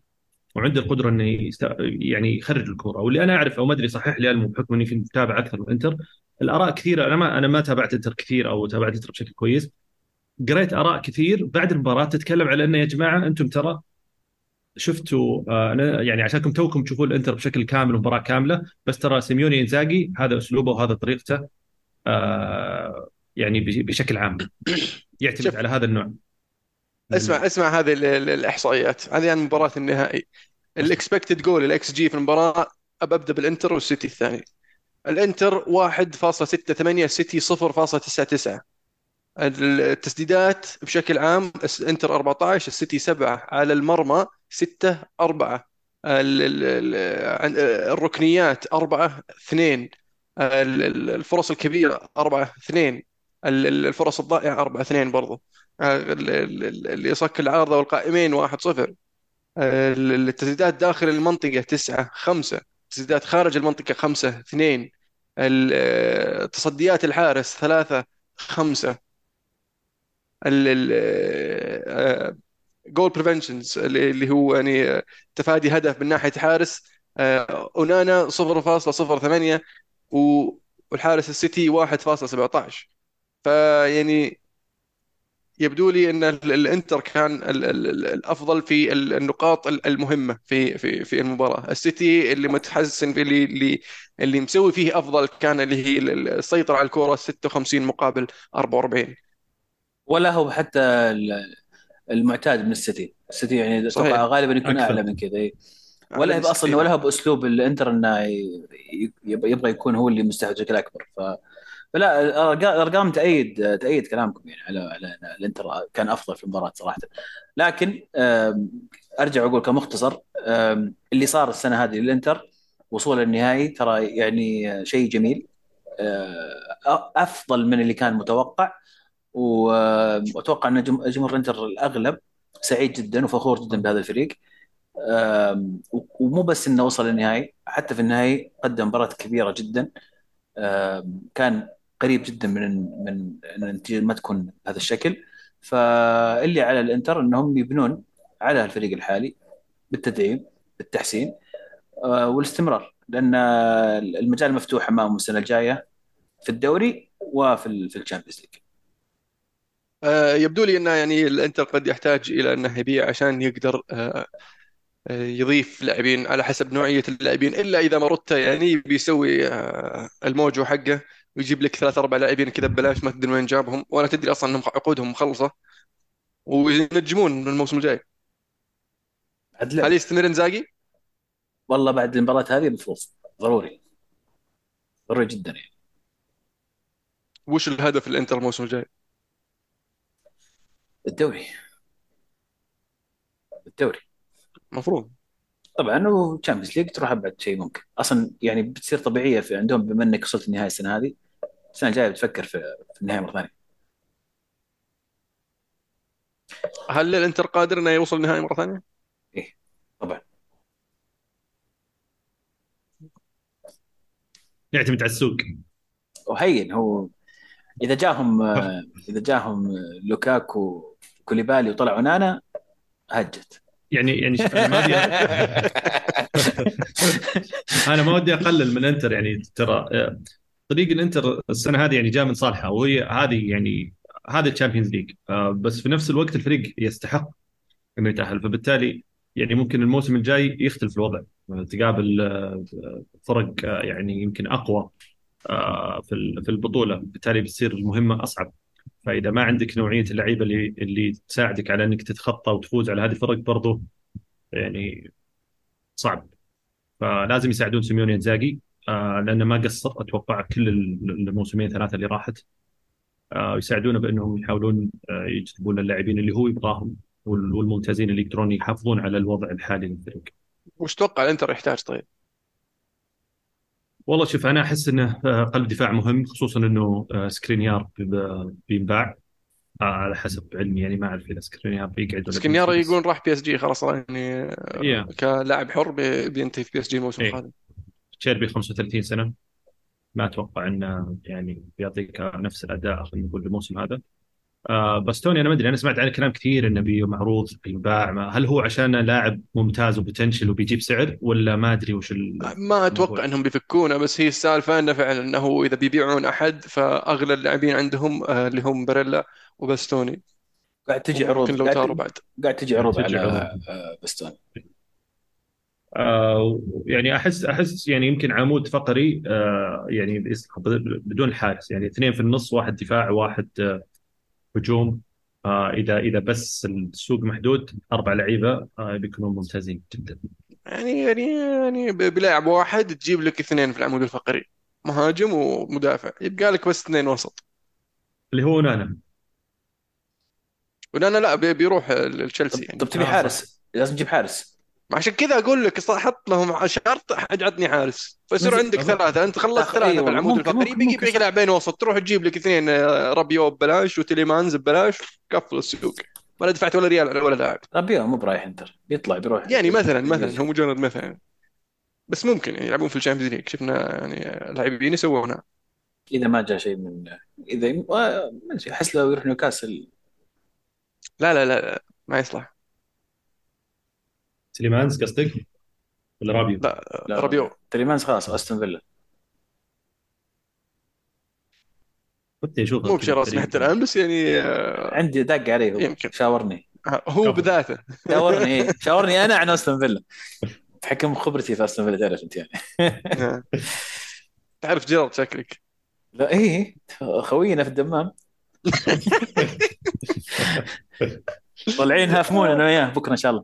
وعنده القدرة إنه يست... يعني يخرج الكوره واللي أنا اعرف أو ما أدري صحح لي بحكم إني في متابع أكثر من إنتر الأراء كثيرة. أنا ما أنا ما تابعت إنتر كثير أو تابعت إنتر بشكل كويس. قريت أراء كثير بعد المباراة تتكلم على إنه يا جماعة أنتم ترى شفتوا آه يعني عشانكم توكم تشوفون الانتر بشكل كامل ومباراة كاملة بس ترى سيميوني إنزاجي هذا أسلوبه وهذا طريقته آه يعني بشكل عام [coughs] يعتمد على هذا النوع. اسمع اسمع هذه الإحصائيات. هذه عن مباراة النهائي. ال expected goal ال xG في المباراة أبدأ بالإنتر والسيتي الثاني. الإنتر 1.68 السيتي 0.99 التسديدات بشكل عام الانتر 14 السيتي 7 على المرمى 6 4 الركنيات 4 2 الفرص الكبيرة 4 2 الفرص الضائعة 4 2 برضو. اللي يصك العارضه والقائمين 1 0 التسديدات داخل المنطقة 9 5 تسديدات خارج المنطقة 5 2 تصديات الحارس 3 5 goal preventions اللي هو يعني تفادي هدف من ناحية حارس أونانا 0.08 والحارس السيتي 1.17 فيعني يبدو لي إن الإنتر كان الأفضل في النقاط المهمة في في في المباراة. السيتي اللي متحسن في اللي اللي اللي مسوي فيه أفضل كان اللي هي السيطرة على الكرة 56 مقابل 44 ولا هو حتى المعتاد من السيتي. السيتي يعني أتوقع غالبا يكون أكثر. أعلى من كذا إيه. ولا هو أصلا ولا هو بأسلوب الانتر انه يبغى يكون هو اللي مستحوذ بشكل أكبر. ف فلا الارقام تأيد تأيد كلامكم يعني على على الإنتر كان أفضل في المباراة صراحة. لكن أرجع أقول كمختصر اللي صار السنة هذه للإنتر وصول النهائي ترى يعني شيء جميل. أفضل من اللي كان متوقع. وأتوقع أن جمهور الانتر الأغلب سعيد جدا وفخور جدا بهذا الفريق. ومو بس إنه وصل للنهائي حتى في النهائي قدم مباراة كبيرة جدا. كان قريب جدا من من إن النتيجة ما تكون بهذا الشكل. فاللي على الإنتر إنهم يبنون على الفريق الحالي بالتدعيم بالتحسين آه، والاستمرار. لأن المجال مفتوح أمامهم السنة الجاية في الدوري وفي في ال Champions League. يبدو لي إنه يعني الإنتر قد يحتاج إلى أنه يبيع عشان يقدر آه، يضيف لاعبين على حسب نوعية اللاعبين. إلا إذا ماروتا يعني بيسوي الموجو حقه ويجيب لك ثلاث أربع لاعبين كذا ببلاش ما تدري وين جابهم. ولا تدري أصلا إنهم عقودهم مخلصة وينجمون من الموسم الجاي. هل يستمر إنزاجي؟ والله بعد المباراة هذه المفروض ضروري. ضروري جدا يعني. وش الهدف الإنتر الموسم الجاي؟ الدوري. الدوري. المفروض طبعا و Champions League تروح ابعد شيء ممكن. أصلا يعني بتصير طبيعية في عندهم بما إنك وصلت النهايه السنة هذه. السنة الجاية بتفكر في, النهاية مرة ثانية. هل الإنتر قادر إنه يوصل النهائي مرة ثانية؟ إيه طبعا. يعتمد على السوق. وهين هو إذا جاهم [laughs] إذا جاهم لوكاكو كوليبالي وطلعوا أونانا هجت. يعني يعني شوف أنا ما ودي [laughs] أنا ما ودي أقلل من إنتر يعني ترى طريق الإنتر السنة هذه يعني جاء من صالحه وهي هذه يعني هذا ال Champions League آه، بس في نفس الوقت الفريق يستحق إنه يتأهل. فبالتالي يعني ممكن الموسم الجاي يختلف الوضع. تقابل آه، فرق آه، يعني يمكن أقوى. في في البطولة بالتالي بتصير المهمة أصعب فإذا ما عندك نوعية اللعيبة اللي اللي تساعدك على إنك تتخطى وتفوز على هذه الفرق برضو يعني صعب فلازم يساعدون سيميوني إنزاجي آه لأنه ما قصر أتوقع كل الموسمين ثلاثة اللي راحت آه يساعدونه بأنهم يحاولون آه يجذبون اللاعبين اللي هو يبغاهم والممتازين اللي يقدرون يحافظون على الوضع الحالي للفريق. وش تتوقع الإنتر يحتاج طيب؟ والله شوف أنا أحس إنه آه، قلب دفاع مهم خصوصا إنه آه، سكرينيار بينباع. آه، على حسب علمي يعني ما أعرف إذا سكرينيار بيقعد ولا سكرينيار يقولون راح PSG خلاص يعني yeah. كلاعب حر بينتهي في PSG الموسم القادم أتشيربي 35 سنة. ما أتوقع إنه يعني بيعطيك نفس الأداء خلينا نقول الموسم هذا. آه باستوني أنا ما أدري أنا سمعت عنه كلام كثير إنه بي معروض بينباع ما- هل هو عشان لاعب ممتاز و potential وبيجيب سعر ولا ما أدري وش ال- ما أتوقع؟ إنهم بيفكونه بس هي السالفة إنه فعلا إنه إذا بيبيعون أحد فأغلى اللاعبين عندهم آه، اللي هم باريلا وباستوني قاعد تجي عروض لو قاعد تارو بعد قاعد تجي عروض تجي على عروض. آه، بستون آه يعني أحس أحس يعني يمكن عمود فقري آه يعني بدون الحارس يعني اثنين في النص واحد دفاع واحد آه هجوم آه إذا إذا بس السوق محدود أربع لعيبة آه بيكونوا ممتازين جدا. يعني يعني يعني بلاعب واحد تجيب لك اثنين في العمود الفقري. مهاجم ومدافع. يبقى لك بس اثنين وسط. اللي هو أونانا. ولا لا بي- بيروح لتشيلسي يعني. طب تبي آه،. حارس؟ لازم تجيب حارس. عشان كذا أقول لك حط لهم شرط أعطني حارس فيصير عندك ثلاثة أنت خلصت ثلاثة أيوة، في العمود الفقري بيجي لك. لاعبين وسط تروح تجيب لك اثنين آه، رابيو ببلاش وتيليمانز ببلاش قفل السوق. ولا دفعت ولا ريال على ولا لاعب. رابيو مو برايح انتر بيطلع بيروح. يعني مثلا مثلا هو مجرد مثلا. بس ممكن يعني يلعبون في ال Champions League. شفنا يعني لاعبين يسوونها إذا ما جاء شيء من اذا آه، ما أحس لو يروح نيوكاسل. لا لا, لا ما يصلح. تيليمانز قصدك؟ ولا رابيو؟ لا لا. رابيو. تيليمانز خلاص أستون فيلا. ودي اشوفه مو بشيء رسمي حتى الان بس يعني آه، عندي دق عليه هو. يمكن. شاورني. هو كفو. بذاته. شاورني. إيه. [laughs] شاورني أنا عن أستون فيلا. بحكم خبرتي في أستون فيلا تعرف أنت يعني. [laughs] تعرف جيرارد شكلك. لا إيه. خوينا في الدمام. [laughs] طالعين هاف مون أنا وياه. بكرة إن شاء الله.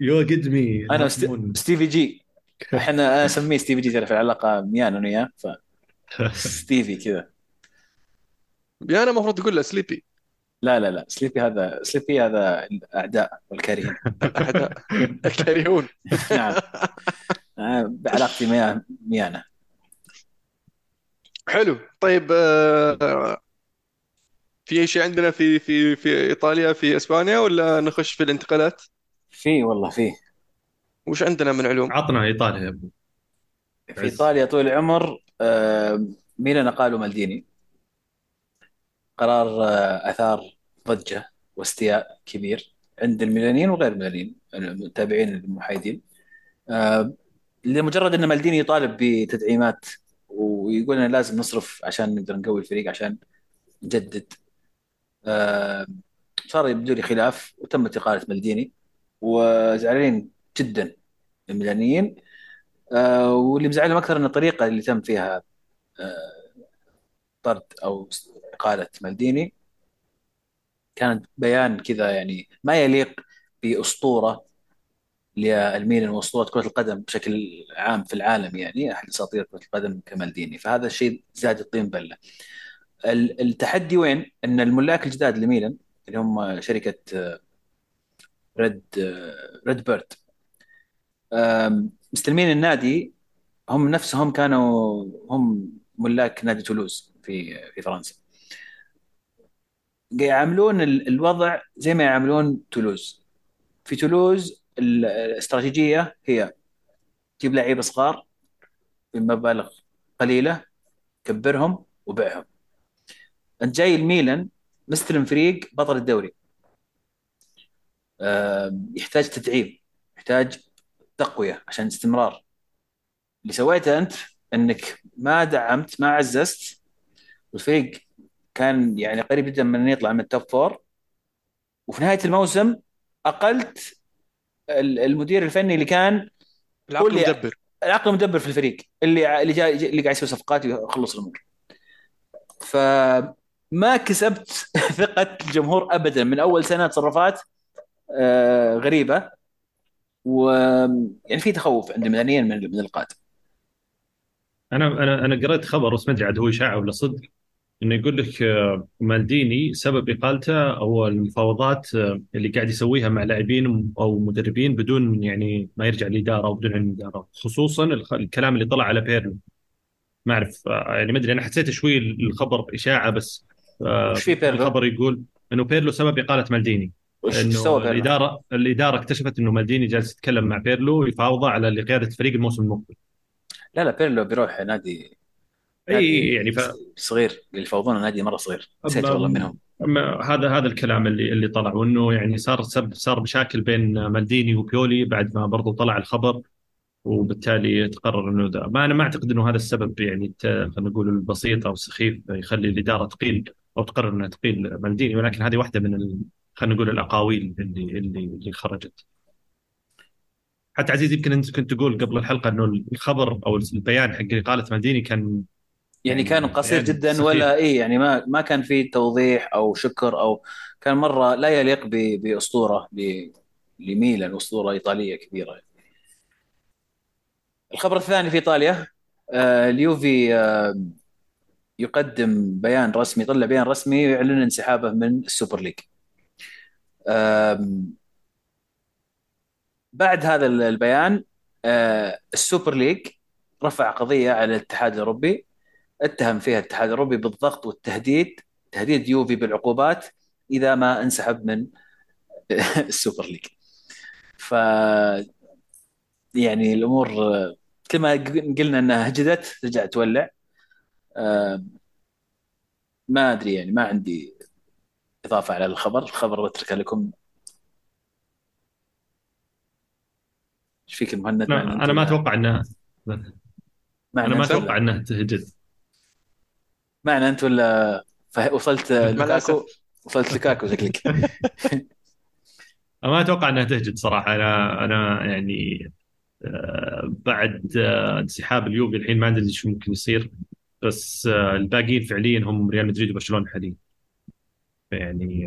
you got me. أنا ستيفي جي. [laughs] إحنا أنا أسميه ستيفي جي تعرف العلاقة ميان أنا وياه فستيفي [laughs] كذا. يا أنا المفروض تقول له سليبي. لا لا لا سليبي هذا سليبي هذا الأعداء والكارهين الأعداء الكارهون [laughs] نعم. بعلاقتي ميانه حلو. طيب آه، في أي شيء عندنا في في في إيطاليا في إسبانيا ولا نخش في الانتقالات؟ في والله في. وش عندنا من علوم؟ عطنا إيطاليا يا أبو. في عز. إيطاليا طول العمر آه، ميلان قالوا مالديني. قرار آه، آثار ضجة واستياء كبير عند الميلانيين وغير الميلانيين المتابعين المحايدين. آه، لمجرد أن مالديني يطالب بتدعيمات ويقول ان لازم نصرف عشان نقدر نقوي الفريق عشان نجدد. صار يبدو لي خلاف وتمت اقاله مالديني. وزعلانين جدا الميلانيين. آه، واللي مزعلهم أكثر إن الطريقة اللي تم فيها آه، طرد أو إقالة مالديني. كانت بيان كذا يعني ما يليق بأسطورة للميلان وأسطورة كرة القدم بشكل عام في العالم يعني أحد أساطير كرة القدم كمالديني. فهذا الشيء زاد الطين بلة. ال- التحدي وين؟ إن الملاك الجداد لميلان اللي هم شركة آه، Red Red Bird. مستلمين النادي هم نفسهم كانوا هم ملاك نادي تولوز في في فرنسا. يعاملون ال- الوضع زي ما يعاملون تولوز. في تولوز ال- الاستراتيجية هي تجيب لعيبة صغار بمبالغ قليلة كبرهم وبيعهم. انت جاي الميلان مستلم فريق بطل الدوري. يحتاج تدعيم يحتاج تقوية عشان استمرار. اللي سويته أنت إنك ما دعمت ما عززت الفريق كان يعني قريب جدا من إنه يطلع من ال top four وفي نهاية الموسم أقلت ال- المدير الفني اللي كان العقل قول لي- مدبر العقل المدبر في الفريق اللي اللي جاي اللي قاعد يسوي صفقات ويخلص الأمور. فما كسبت [laughs] ثقة الجمهور ابدا. من أول سنة تصرفات آه، غريبة. و يعني في تخوف عند الميلانيين من من القادم أنا أنا أنا قريت خبر بس ما أدري عاد هو اشاعه ولا صدق إنه يقول لك آه، مالديني سبب إقالته هو المفاوضات آه، اللي قاعد يسويها مع لاعبين أو مدربين بدون يعني ما يرجع للإدارة أو بدون علم الإدارة خصوصا الكلام اللي طلع على بيرلو ما أعرف آه، يعني ما أدري أنا حسيت شوي الخبر إشاعة بس آه، وش في بيرلو؟ الخبر يقول إنه بيرلو سبب إقالة مالديني. وش سوى؟ الاداره الإدارة اكتشفت إنه مالديني جالس يتكلم مع بيرلو يفاوضه على قيادة الفريق الموسم المقبل لا لا بيرلو بيروح نادي إي يعني ف... صغير اللي يفوضون النادي مرة صغير نسيت والله منهم هذا هذا الكلام اللي اللي طلع وإنه يعني صار سب صار مشاكل بين مالديني وبيولي بعد ما برضو طلع الخبر وبالتالي تقرر إنه ده ما أنا ما أعتقد إنه هذا السبب يعني خلينا نقول البسيط أو السخيف يخلي الإدارة تقيل أو تقرر إنها تقيل مالديني ولكن هذه واحدة من. خلينا نقول الأقاويل اللي اللي اللي خرجت. حتى عزيز يمكن أنت كنت تقول قبل الحلقة إنه الخبر أو البيان حق إقالة مالديني كان يعني كان قصير يعني جدا سخيف. ولا اي يعني ما ما كان في توضيح أو شكر أو كان مرة لا يليق بأسطورة لميلان اسطوره إيطالية كبيرة. الخبر الثاني في إيطاليا آه، اليوفي آه، يقدم بيان رسمي طلع بيان رسمي يعلن انسحابه من ال Super League. بعد هذا البيان آه، ال Super League رفع قضية على الاتحاد الأوروبي اتهم فيها الاتحاد الأوروبي بالضغط والتهديد تهديد يوفي بالعقوبات إذا ما انسحب من [laughs] السوبر ليج. ف يعني الأمور آه، كما قلنا إنها هجدت رجعت تولع. ما أدري يعني ما عندي إضافة على الخبر. الخبر اتركه لكم. إيش فيك مهند؟ أنا مع إن أنا ما أنت- أتوقع إنها معنى أنا ما أنت- أتوقع إنها تهجد. معنى أنت ولا فه- وصلت لوكاكو الأسف. وصلت لوكاكو شكلك. [laughs] أنا ما أتوقع إنها تهجد صراحة. أنا أنا يعني آه، بعد آه، انسحاب اليوفي الحين ما أدري شو ممكن يصير. بس آه، الباقيين فعليا هم ريال مدريد وبرشلونة حاليا. يعني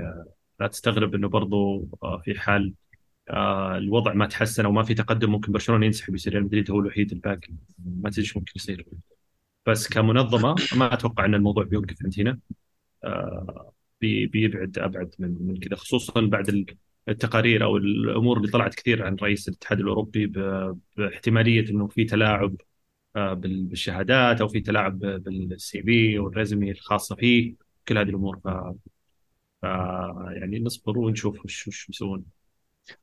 لا تستغرب إنه برضو آه، في حال آه، الوضع ما تحسن أو ما في تقدم ممكن برشلونة ينسحب يصير ريال مدريد هو الوحيد الباقي. ما تدري إيش ممكن يصير. بس كمنظمة ما أتوقع إن الموضوع بيوقف عند هنا. آه، بي- بيبعد أبعد من من كذا خصوصا بعد ال- التقارير أو الأمور اللي طلعت كثير عن رئيس الاتحاد الأوروبي باحتمالية إنه في تلاعب بال- بالشهادات أو في تلاعب بالسي في والريزمي الخاصة فيه كل هذه الأمور. ف ف يعني نصبر ونشوف وش وش يسوون.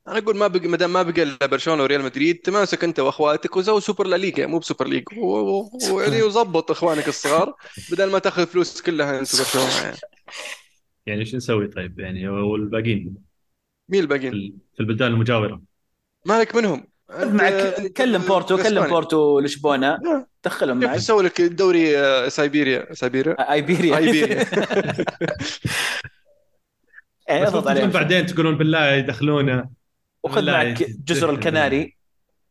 أنا أقول ما بقى ما دام ما بقى إلا برشلونة وريال مدريد تماسك أنت وأخواتك وسوي سوبر لا ليغا مو ب Super League ويعني [laughs] وظبط إخوانك الصغار بدل ما تأخذ فلوس كلها أنت [laughs] برشلونه يعني يعني إيش نسوي طيب؟ يعني والباقيين؟ مين الباقيين؟ ال- في البلدان المجاورة. مالك منهم؟ معك كلم بورتو كلم. بورتو لشبونة. آه. دخلهم معك تسوي لك دوري آه، سايبيريا؟ سايبيريا؟ آيبيريا. آيبيريا. [laughs] يعني بس اضغط عليهم بعدين تقولون بالله يدخلونا وخذ معك جزر الكناري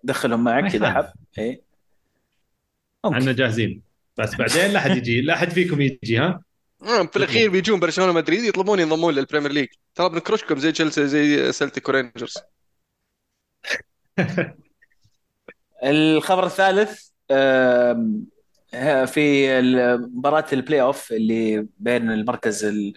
دخلهم معك إذا. حب اي ممكن جاهزين. بس بعدين لا أحد يجي لا أحد فيكم يجي ها؟ آه، في الأخير بيجون برشلونة مدريد يطلبون ينضمون لل Premier League ترى بنكرشكم زي تشيلسي زي سلتيك ورينجرز [laughs] الخبر الثالث في مباراة البلاي اوف اللي بين المركز ال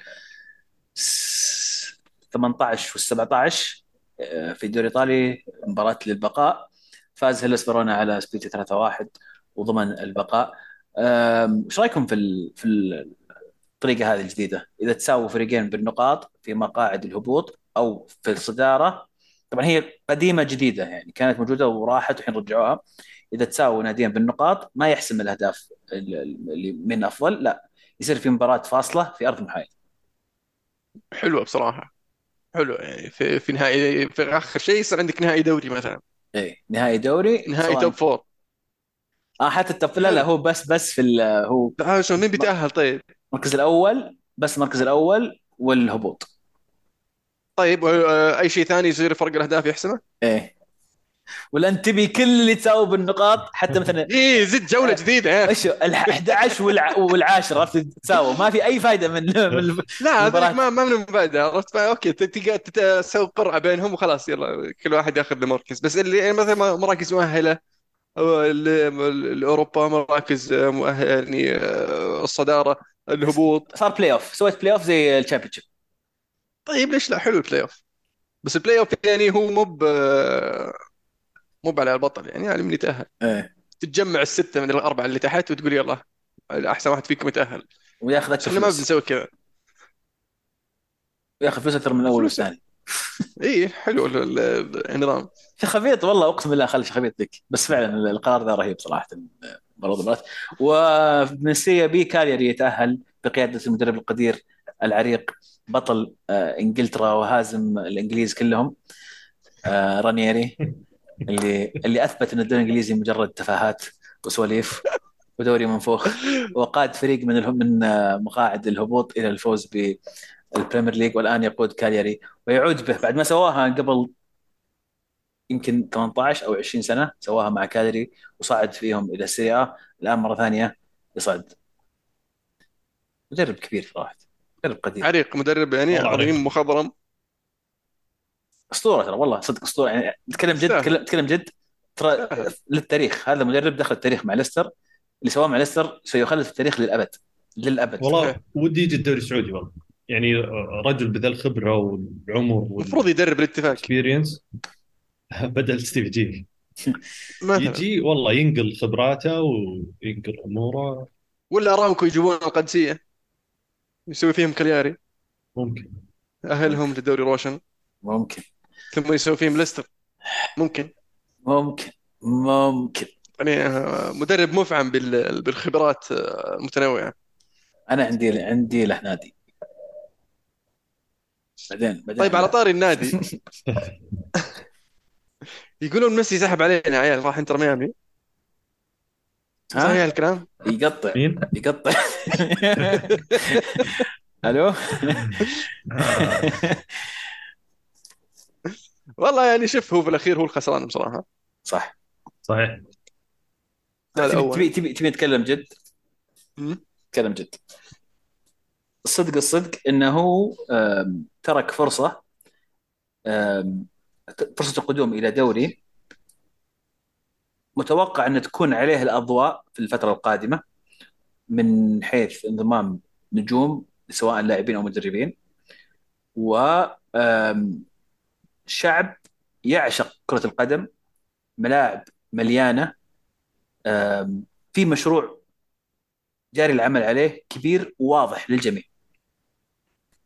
18 وال 17 آه، في الدوري الإيطالي مباراة للبقاء. فاز هيلاس فيرونا على سبيزيا 3-1 وضمن البقاء. إيش رأيكم في في ال- الطريقة هذه الجديدة؟ إذا تساووا فريقين بالنقاط في مقاعد الهبوط أو في الصدارة طبعا هي قديمة جديدة يعني كانت موجودة وراحت والحين رجعوها. إذا تساووا ناديين بالنقاط ما يحسم الأهداف اللي من أفضل لا يصير في مباراة فاصلة في أرض محايد حلوة بصراحة. حلوة يعني في في نهائي في آخر شيء يصير عندك نهائي دوري مثلا. اي نهائي دوري؟ نهائي توب فور آه حتى التوب لا لا هو بس بس في ال- هو لا شلون مين بيتأهل؟ طيب؟ المركز الأول بس المركز الأول والهبوط. طيب آه، أي شيء ثاني يصير فرق الأهداف يحسمه؟ إيه. ولا انت تبي كل اللي تساوي بالنقاط حتى [laughs] مثلا إيه زد جولة جديدة يا أخي إيش ال 11 والع... والعاشر عرفت تساوي؟ ما في أي فائده من, من [laughs] لا ما ما من المبادئ عرفت؟ فا- okay ت- تقدر تسوي قرعة بينهم وخلاص يلا كل واحد ياخذ له مركز بس اللي يعني مثلا مراكز مؤهلة أو ال- ال- الأوروبا مراكز آه، مؤهله يعني آه، الصدارة الهبوط. صار بلاي اوف سويت بلاي اوف زي ال Championship طيب ليش لا؟ حلو البلاي اوف بس البلاي اوف يعني هو مو ب مو على البطل يعني يعني من يتأهل. إيه. تتجمع الستة من الأربعة اللي تحت وتقول يلا أحسن واحد فيكم يتأهل. وياخذ بس أكثر إحنا ما بنسوي كذا. وياخذ فلوس أكثر من الأول. والثاني. اي حلو ال- ال- النظام. شيخ خبيط والله أقسم بالله خلي خبيط ذيك. بس فعلا القرار ذا رهيب صراحة مرات ومن Serie B كالياري يتأهل بقيادة المدرب القدير العريق بطل آه، إنجلترا وهازم الإنجليز كلهم آه، رانييري. [laughs] اللي اللي أثبت إن الدوري الإنجليزي مجرد تفاهات وسواليف ودوري منفوخ وقاد فريق من من مقاعد الهبوط إلى الفوز بال Premier League والآن يقود كالياري ويعود به بعد ما سواها قبل يمكن 18 أو 20 سنة سواها مع كالياري وصعد فيهم إلى ال Serie A. الآن مرة ثانية يصعد مدرب كبير صراحة مدرب قدير عريق مدرب يعني. عظيم مخضرم اسطورة ترى والله صدق اسطورة. يعني نتكلم جد نتكلم جد. ترى. للتاريخ هذا مدرب دخل التاريخ مع ليستر. اللي سواه مع ليستر سيخلد في التاريخ للأبد للأبد. والله. ودي يجي الدوري السعودي والله. يعني رجل بذا الخبره والعمر المفروض يدرب الاتفاق. والاكسبيرينس [laughs] بدل ستيف جي [laughs] يجي والله ينقل خبراته وينقل أموره. ولا أرامكو يجيبون القادسية. يسوي فيهم كالياري. ممكن. أهلهم للدوري روشن. ممكن. ثم يسوي فيهم ليستر ممكن. ممكن. ممكن. يعني آه، مدرب مفعم بال- بالخبرات آه، المتنوعه أنا عندي عندي له نادي بعدين بعدين. طيب على طاري النادي. [laughs] يقولون ميسي سحب علينا يا عيال. راح إنتر ميامي. صحيح ها الكلام؟ يقطع. مين؟ يقطع. [laughs] ألو؟ [laughs] والله يعني شوف هو في الأخير هو الخسران بصراحة. صح. صحيح. تبي تبي تبي تبي نتكلم جد؟ مم. نتكلم جد. الصدق الصدق إنه هو ترك فرصة فرصة القدوم إلى دوري. متوقع إن تكون عليه الأضواء في الفترة القادمة من حيث انضمام نجوم سواء لاعبين أو مدربين. و شعب يعشق كرة القدم ملاعب مليانة آم، في مشروع جاري العمل عليه كبير وواضح للجميع.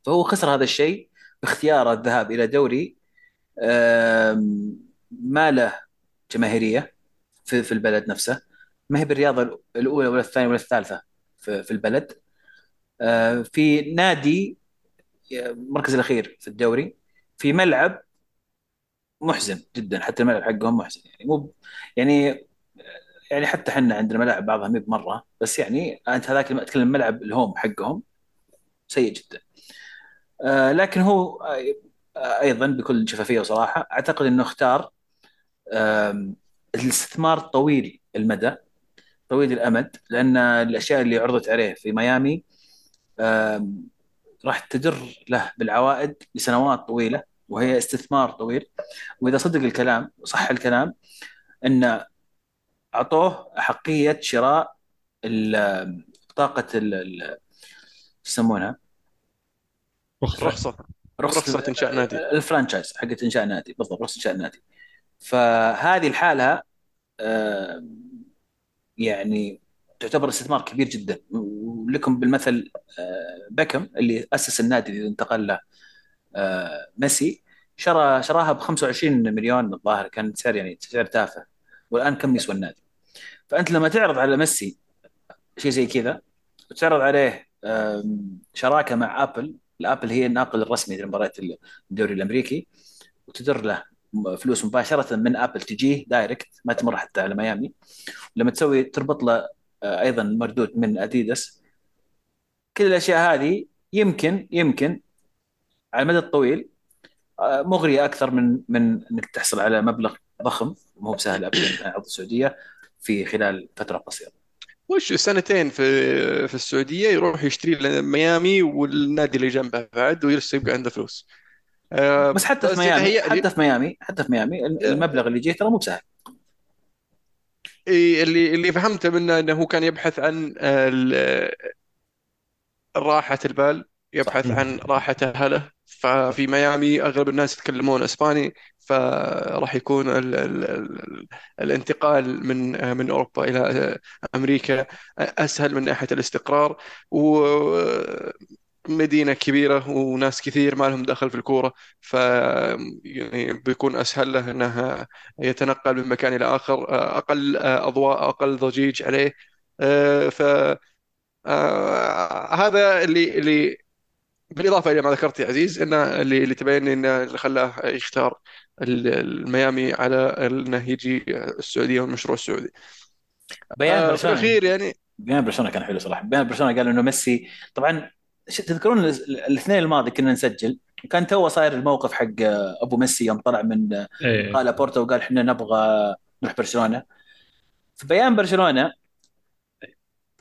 فهو خسر هذا الشيء باختياره الذهاب إلى دوري ما له جماهيرية في البلد نفسه. ما هي بالرياضة الأولى ولا الثانية ولا الثالثة في البلد. آه، في نادي آه، المركز الأخير في الدوري في ملعب محزن جدا حتى الملعب حقهم محزن. يعني مو يعني يعني حتى إحنا عندنا ملاعب بعضها مي بمره بس يعني أنت هذاك لما أتكلم ملعب الهوم حقهم سيء جدا. آه لكن هو آه أيضا بكل شفافية وصراحة أعتقد إنه اختار الاستثمار طويل المدى طويل الأمد لأن الأشياء اللي عرضت عليه في ميامي راح تدر له بالعوائد لسنوات طويلة. وهي استثمار طويل. وإذا صدق الكلام وصح الكلام إن أعطوه احقيه شراء بطاقه ال- ال- شو يسمونها؟ رخصة. رخصة. رخصة إنشاء نادي. الفرانشايز حقت إنشاء نادي بالضبط رخصة إنشاء نادي. فهذه الحالة آه، يعني تعتبر استثمار كبير جدا. ولكم بالمثل آه، بيكم اللي أسس النادي اللي انتقل له آه، ميسي. شرى شراها ب 25 مليون الظاهر كان سعر يعني سعر تافه. والآن كم يسوى النادي؟ فأنت لما تعرض على ميسي شيء زي كذا وتعرض عليه شراكة مع آبل الآبل هي الناقل الرسمي لمباريات الدوري الأمريكي وتدر له فلوس مباشرة من آبل تجيه direct ما تمر حتى على ميامي. لما تسوي تربط له آه، أيضا مردود من أديداس. كل الأشياء هذه يمكن يمكن على المدى الطويل مغرية أكثر من من إنك تحصل على مبلغ ضخم مو بسهل ابدا [coughs] عرض السعودية في خلال فترة قصيرة. وش سنتين في في السعودية يروح يشتري ميامي والنادي اللي جنبه بعد ولسه يبقى عنده فلوس آه، بس حتى في ميامي يتهيألي- حتى في ميامي حتى في ميامي المبلغ اللي جيه ترى مو بسهل. اللي اللي فهمته منه إنه هو كان يبحث عن راحة البال يبحث صح. عن راحة أهله ففي ميامي أغلب الناس يتكلمون أسباني فراح يكون ال ال ال الانتقال من من أوروبا إلى أمريكا أسهل من ناحية الاستقرار. و مدينة كبيرة وناس كثير ما لهم دخل في الكورة ف يعني بيكون أسهل له أنه يتنقل من مكان إلى آخر أقل أضواء أقل ضجيج عليه. ف هذا اللي اللي بالإضافة إلى ما ذكرت يا عزيز انه اللي اللي تبين انه اللي خلاه يختار الميامي على إنه يجي السعودية والمشروع السعودي. بيان آه في برشلونه الأخير يعني بيان برشلونة كان حلو صراحة. بيان برشلونة قال إنه ميسي طبعا تذكرون ال- الاثنين الماضي كنا نسجل وكان تو صاير الموقف حق أبو ميسي يوم طلع من إيه. قال بورتو وقال إحنا نبغى نروح برشلونة. في بيان برشلونة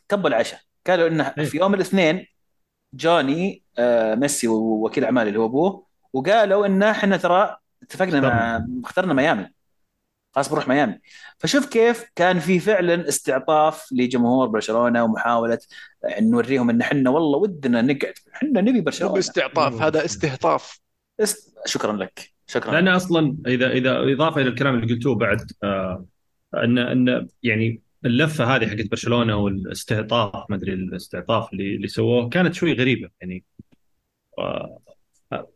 كبوا العشاء. قالوا إنه إيه. في يوم الاثنين جوا ني آه، ميسي ووكيل اعماله اللي هو أبوه وقالوا ان إحنا ترى اتفقنا مع اخترنا. ميامي. خلاص بنروح ميامي. فشوف كيف كان في فعلا استعطاف لجمهور برشلونة ومحاولة إن نوريهم إن إحنا والله ودنا نقعد. إحنا نبي برشلونة. باستعطاف هذا استهطاف. است... شكرا لك. شكرا لأن أصلا اذا إذا إضافة إلى الكلام اللي قلتوه بعد آه ان إن يعني اللفة هذه حقت برشلونة والاستهطاف ما أدري الاستعطاف اللي اللي سووه كانت شوي غريبة. يعني آه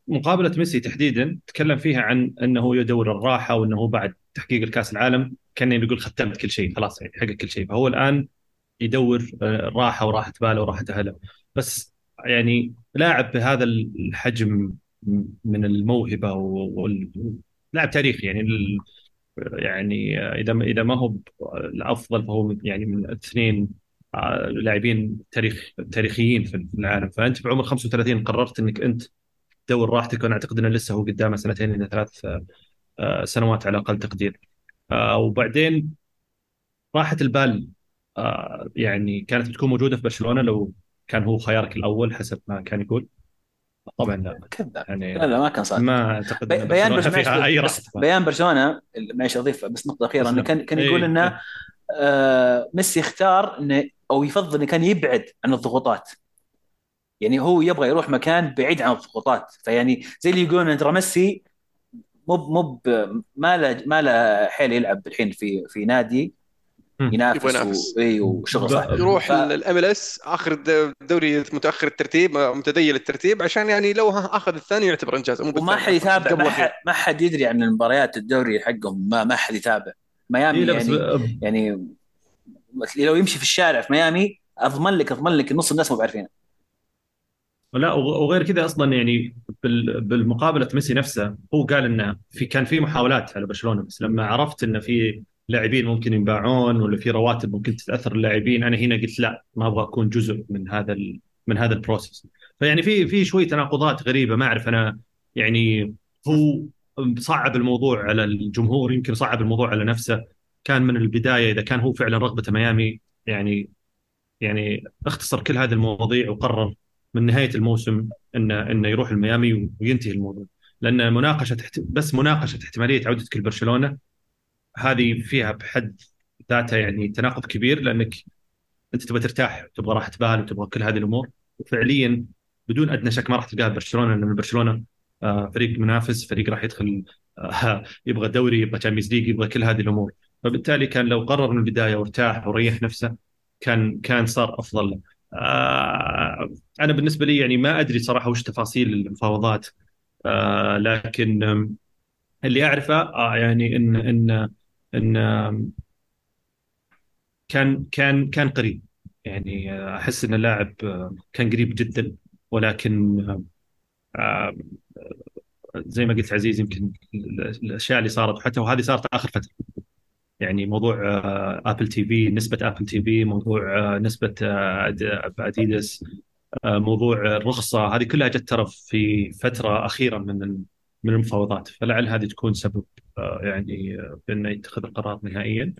مقابلة ميسي تحديدا تكلم فيها عن أنه يدور الراحة وأنه بعد تحقيق الكأس العالم كان يقول ختمت كل شيء خلاص يعني حقق كل شيء. فهو الآن يدور آه، الراحه وراحة باله وراحة أهله. بس يعني لاعب بهذا الحجم من الموهبة وال- لاعب تاريخي يعني يعني إذا إذا ما هو الأفضل فهو يعني من الاثنين آه، لاعبين تاريخ تاريخيين في العالم. فأنت بعمر 35 قررت إنك أنت تدور راحتك وأنا أعتقد إنه لسه هو قدامه سنتين إلى ثلاث آه، سنوات على أقل تقدير. آه، وبعدين راحة البال آه، يعني كانت بتكون موجودة في برشلونة لو كان هو خيارك الأول حسب ما كان يقول. طبعا لا. كذاب يعني لا لا ما كان صادق. ما أعتقد بي- بيان برشلونة أي بس بيان برشلونة معلش أضيف بس نقطة أخيرة إنه كان كان يقول إيه. انه آه ميسي اختار انه أو يفضل إنه كان يبعد عن الضغوطات. يعني هو يبغى يروح مكان بعيد عن الضغوطات. فيعني زي اللي يقولون ترى ميسي مو مو ما له ما له حيل يلعب الحين في في نادي. ينافس, ينافس. و... اي وشغل صح يروح ال MLS آخر الد- الدوري متأخر الترتيب متذيل الترتيب عشان يعني لو ها- آخذ الثاني يعتبر إنجاز مو وما. حد يتابع ما. حد ما حد يدري عن المباريات الدوري حقهم ما ما حد يتابع ميامي إيه يعني ب- يعني لو يمشي في الشارع في ميامي أضمن لك أضمن لك نص الناس مو بعارفينه لا وغ- وغير كذا أصلا يعني بال- بالمقابلة ميسي نفسه هو قال إنه في كان في محاولات على برشلونة بس لما عرفت إنه في لاعبين ممكن ينباعون ولا في رواتب ممكن تتأثر اللاعبين أنا هنا قلت لا ما أبغى أكون جزء من هذا من هذا البروسيس فيعني في في شوي تناقضات غريبة ما أعرف أنا يعني هو صعب الموضوع على الجمهور يمكن صعب الموضوع على نفسه. كان من البداية إذا كان هو فعلا رغبته ميامي يعني يعني اختصر كل هذه المواضيع وقرر من نهاية الموسم إنه إنه يروح الميامي وينتهي الموضوع. لأن مناقشة بس مناقشة احتمالية عودتك لبرشلونه هذه فيها بحد ذاتها يعني تناقض كبير لأنك أنت تبغى ترتاح تبغى راحة بال وتبغى كل هذه الأمور. وفعليا بدون أدنى شك ما راح تلقاها برشلونة لأن برشلونة آه، فريق منافس فريق راح يدخل آه، [laughs] يبغى دوري يبغى Champions League يبغى كل هذه الأمور. فبالتالي كان لو قرر من البداية وارتاح وريح نفسه كان كان صار أفضل. آه، أنا بالنسبة لي يعني ما أدري صراحة وش تفاصيل المفاوضات. لكن اللي أعرفه يعني إن إن إن كان كان كان قريب. يعني آه، أحس إن اللاعب آه، كان قريب جدا ولكن زي ما قلت عزيز يمكن الأشياء اللي صارت حتى وهذه صارت آخر فترة. يعني موضوع Apple TV نسبة Apple TV موضوع آه، نسبة آه، موضوع الرخصة هذه كلها جت ترى في فترة أخيرة من من المفاوضات. فلعل هذه تكون سبب آه، يعني آه، بانه يتخذ القرار نهائيا.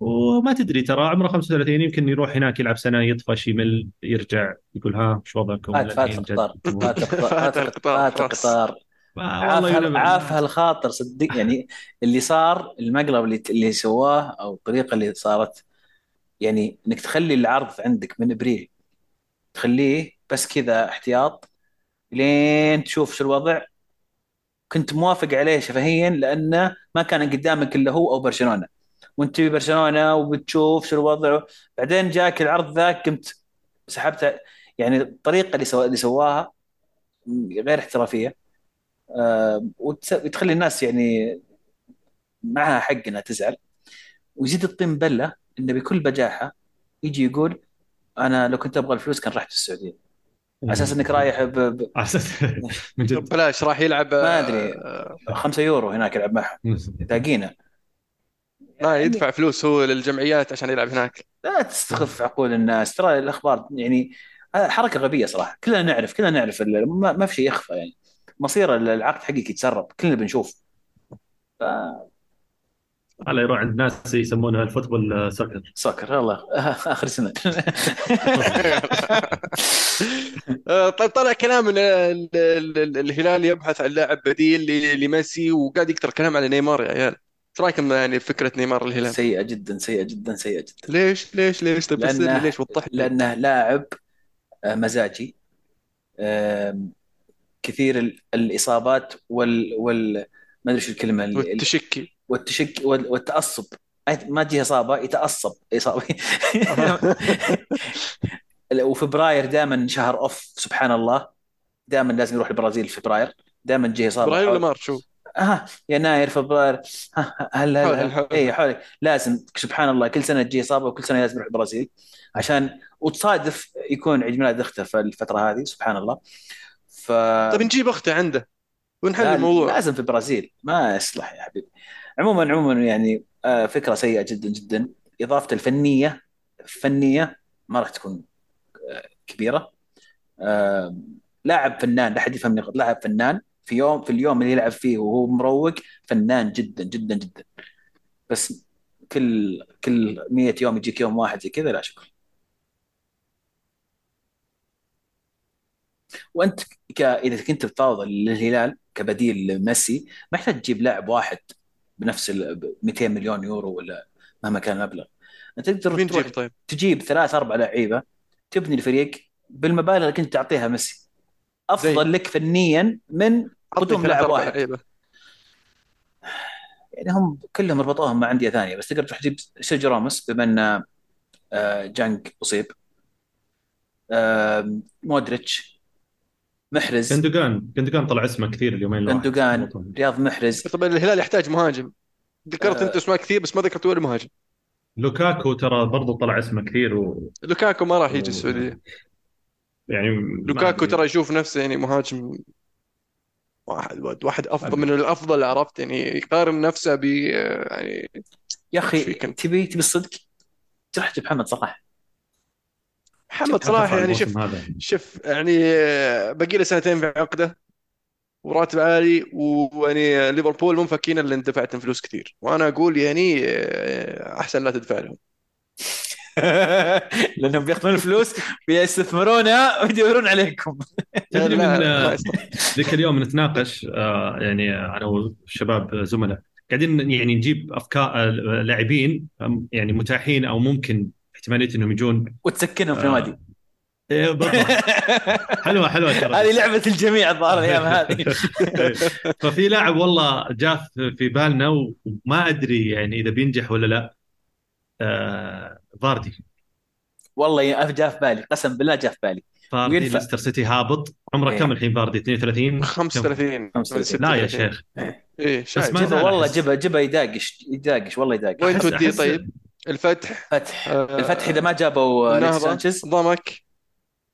وما تدري ترى عمره 35 يمكن يروح هناك يلعب سنة يطفش يمل يرجع يقول ها إيش وضعكم؟ [laughs] فات فات؟ القطار. فات القطار. فات القطار، عاف هالخاطر صدق. يعني اللي صار المقلب اللي اللي سواه أو الطريقة اللي صارت يعني إنك تخلي العرض عندك من أبريل تخليه بس كذا احتياط لين تشوف شو الوضع. كنت موافق عليه شفهيا لأنه ما كان قدامك إلا هو أو برشلونة. وأنت تبي برشلونة وبتشوف شو الوضع بعدين جاك العرض ذاك قمت سحبته. يعني الطريقة اللي سوا اللي سواها غير احترافية. وتس- وتخلي الناس يعني معها حق إنها تزعل. ويزيد الطين بله انه بكل بجاحة يجي يقول أنا لو كنت أبغى الفلوس كان رحت السعوديه على أساس إنك رايح ب... ب... [laughs] [laughs] من جد. بلاش راح يلعب ما أدري. آه، 5 يورو هناك يلعب معهم. داقينا ما يدفع فلوس هو للجمعيات عشان يلعب هناك. لا تستخف عقول الناس. ترى الأخبار يعني آه، حركة غبية صراحة. كلنا نعرف كلنا نعرف ال- ما, ما في شيء يخفى يعني. مصير العقد حقك يتسرب. كلنا بنشوف. ف- على يروح عند ناس يسمونها الفوتبول سكر سكر والله آخر سنة. آه، [laughs] طيب طلع كلام إن ال- ال- ال- الهلال يبحث عن لاعب بديل لميسي وقاعد يكثر كلام على نيمار يا عيال. إيش رأيكم يعني فكرة نيمار الهلال؟ سيئة جدا سيئة جدا سيئة جدا. ليش؟ ليش؟ ليش؟ طيب لأنه ليش وضح لي؟ لأنه لاعب آه، مزاجي. كثير ال- الإصابات وال وال ما أدري شو الكلمة اللي- والتشكي. والتشك وال- والتعصب ما تجي إصابة يتعصب إصابة. [laughs] [laughs] وفبراير دائما شهر أوف سبحان الله. دائما لازم يروح البرازيل في فبراير. دائما تجي إصابة إبراهيم ولا حول- مار شو؟ آه يناير فبراير. هل هل, هل حول. اي حولي لازم سبحان الله كل سنة تجي إصابة وكل سنة لازم يروح البرازيل. عشان وتصادف يكون عيد ميلاد اخته في الفترة هذه سبحان الله. ف طيب نجيب أخته عنده ونحل لا- الموضوع. لازم في البرازيل. ما يصلح يا حبيبي. عموما عموما يعني آه، فكرة سيئة جدا جدا. إضافة الفنية فنية ما راح تكون كبيرة. آه، لاعب فنان لا أحد يفهمني غلط. لاعب فنان في يوم في اليوم اللي يلعب فيه وهو مروق فنان جدا جدا جدا. بس كل كل 100 يوم يجيك يوم واحد زي كذا لا شكرا. وأنت ك... إذا كنت بتفاوض للهلال كبديل لميسي ما يحتاج تجيب لاعب واحد بنفس ال ب 200 مليون يورو ولا مهما كان المبلغ. أنت تقدر مين تجيب طيب؟ تجيب ثلاث أربع لعيبة تبني الفريق بالمبالغ اللي كنت تعطيها ميسي. أفضل لك فنيا من قدوم لاعب واحد. يعني هم كلهم ربطوهم مع أندية ثانية بس تقدر تروح تجيب سيرجيو راموس بما ان آه، جانك أصيب. مودريتش. محرز. جندوجان. جندوجان طلع اسمه كثير اليومين. جندوجان. رياض محرز. طبعا الهلال يحتاج مهاجم. ذكرت آه. أنت اسماء كثير بس ما ذكرت ولا مهاجم. لوكاكو ترى برضو طلع اسمه كثير و... لوكاكو ما راح يجي السعودية. يعني لوكاكو. ترى يشوف نفسه يعني مهاجم واحد واحد أفضل من الأفضل عرفت؟ يعني يقارن نفسه ب يعني يا أخي؟ تبي تبي الصدق تروح تجيب محمد صلاح. محمد صلاح يعني شوف شوف يعني باقي له سنتين في عقده. وراتب عالي ويعني ليفربول مو مفكين إلا إن دفعت فلوس كثير. وأنا أقول يعني آه، أحسن لا تدفع لهم [laughs] لأنهم بيأخذون الفلوس بيستثمرونها ويدورون عليكم. [laughs] آه،. ذيك اليوم نتناقش آه، يعني أنا والشباب زملاء. قاعدين يعني نجيب أفكار آه، لاعبين يعني متاحين أو ممكن احتمالية إنهم يجون. وتسكنهم في آه، إيه، [laughs] بالضبط. حلوة حلوة [laughs] ترى هذه لعبة الجميع الظاهر الأيام هذه [laughs] ففي لاعب والله جاء في- بالنا وما أدري يعني إذا بينجح ولا لا. آه فاردي. والله جاء في بالي قسم بالله جاء في بالي. فاردي. ليستر سيتي هابط. عمره إيه. كم؟ الحين فاردي 32 35 35. لا يا 36. شيخ. إيه. شايف. ما جبه زال والله. جبه جبه يداقش يداقش والله يداقش. وين توديه طيب؟ الفتح. فتح آه، الفتح إذا ما جابوا سانشيز. ضمك.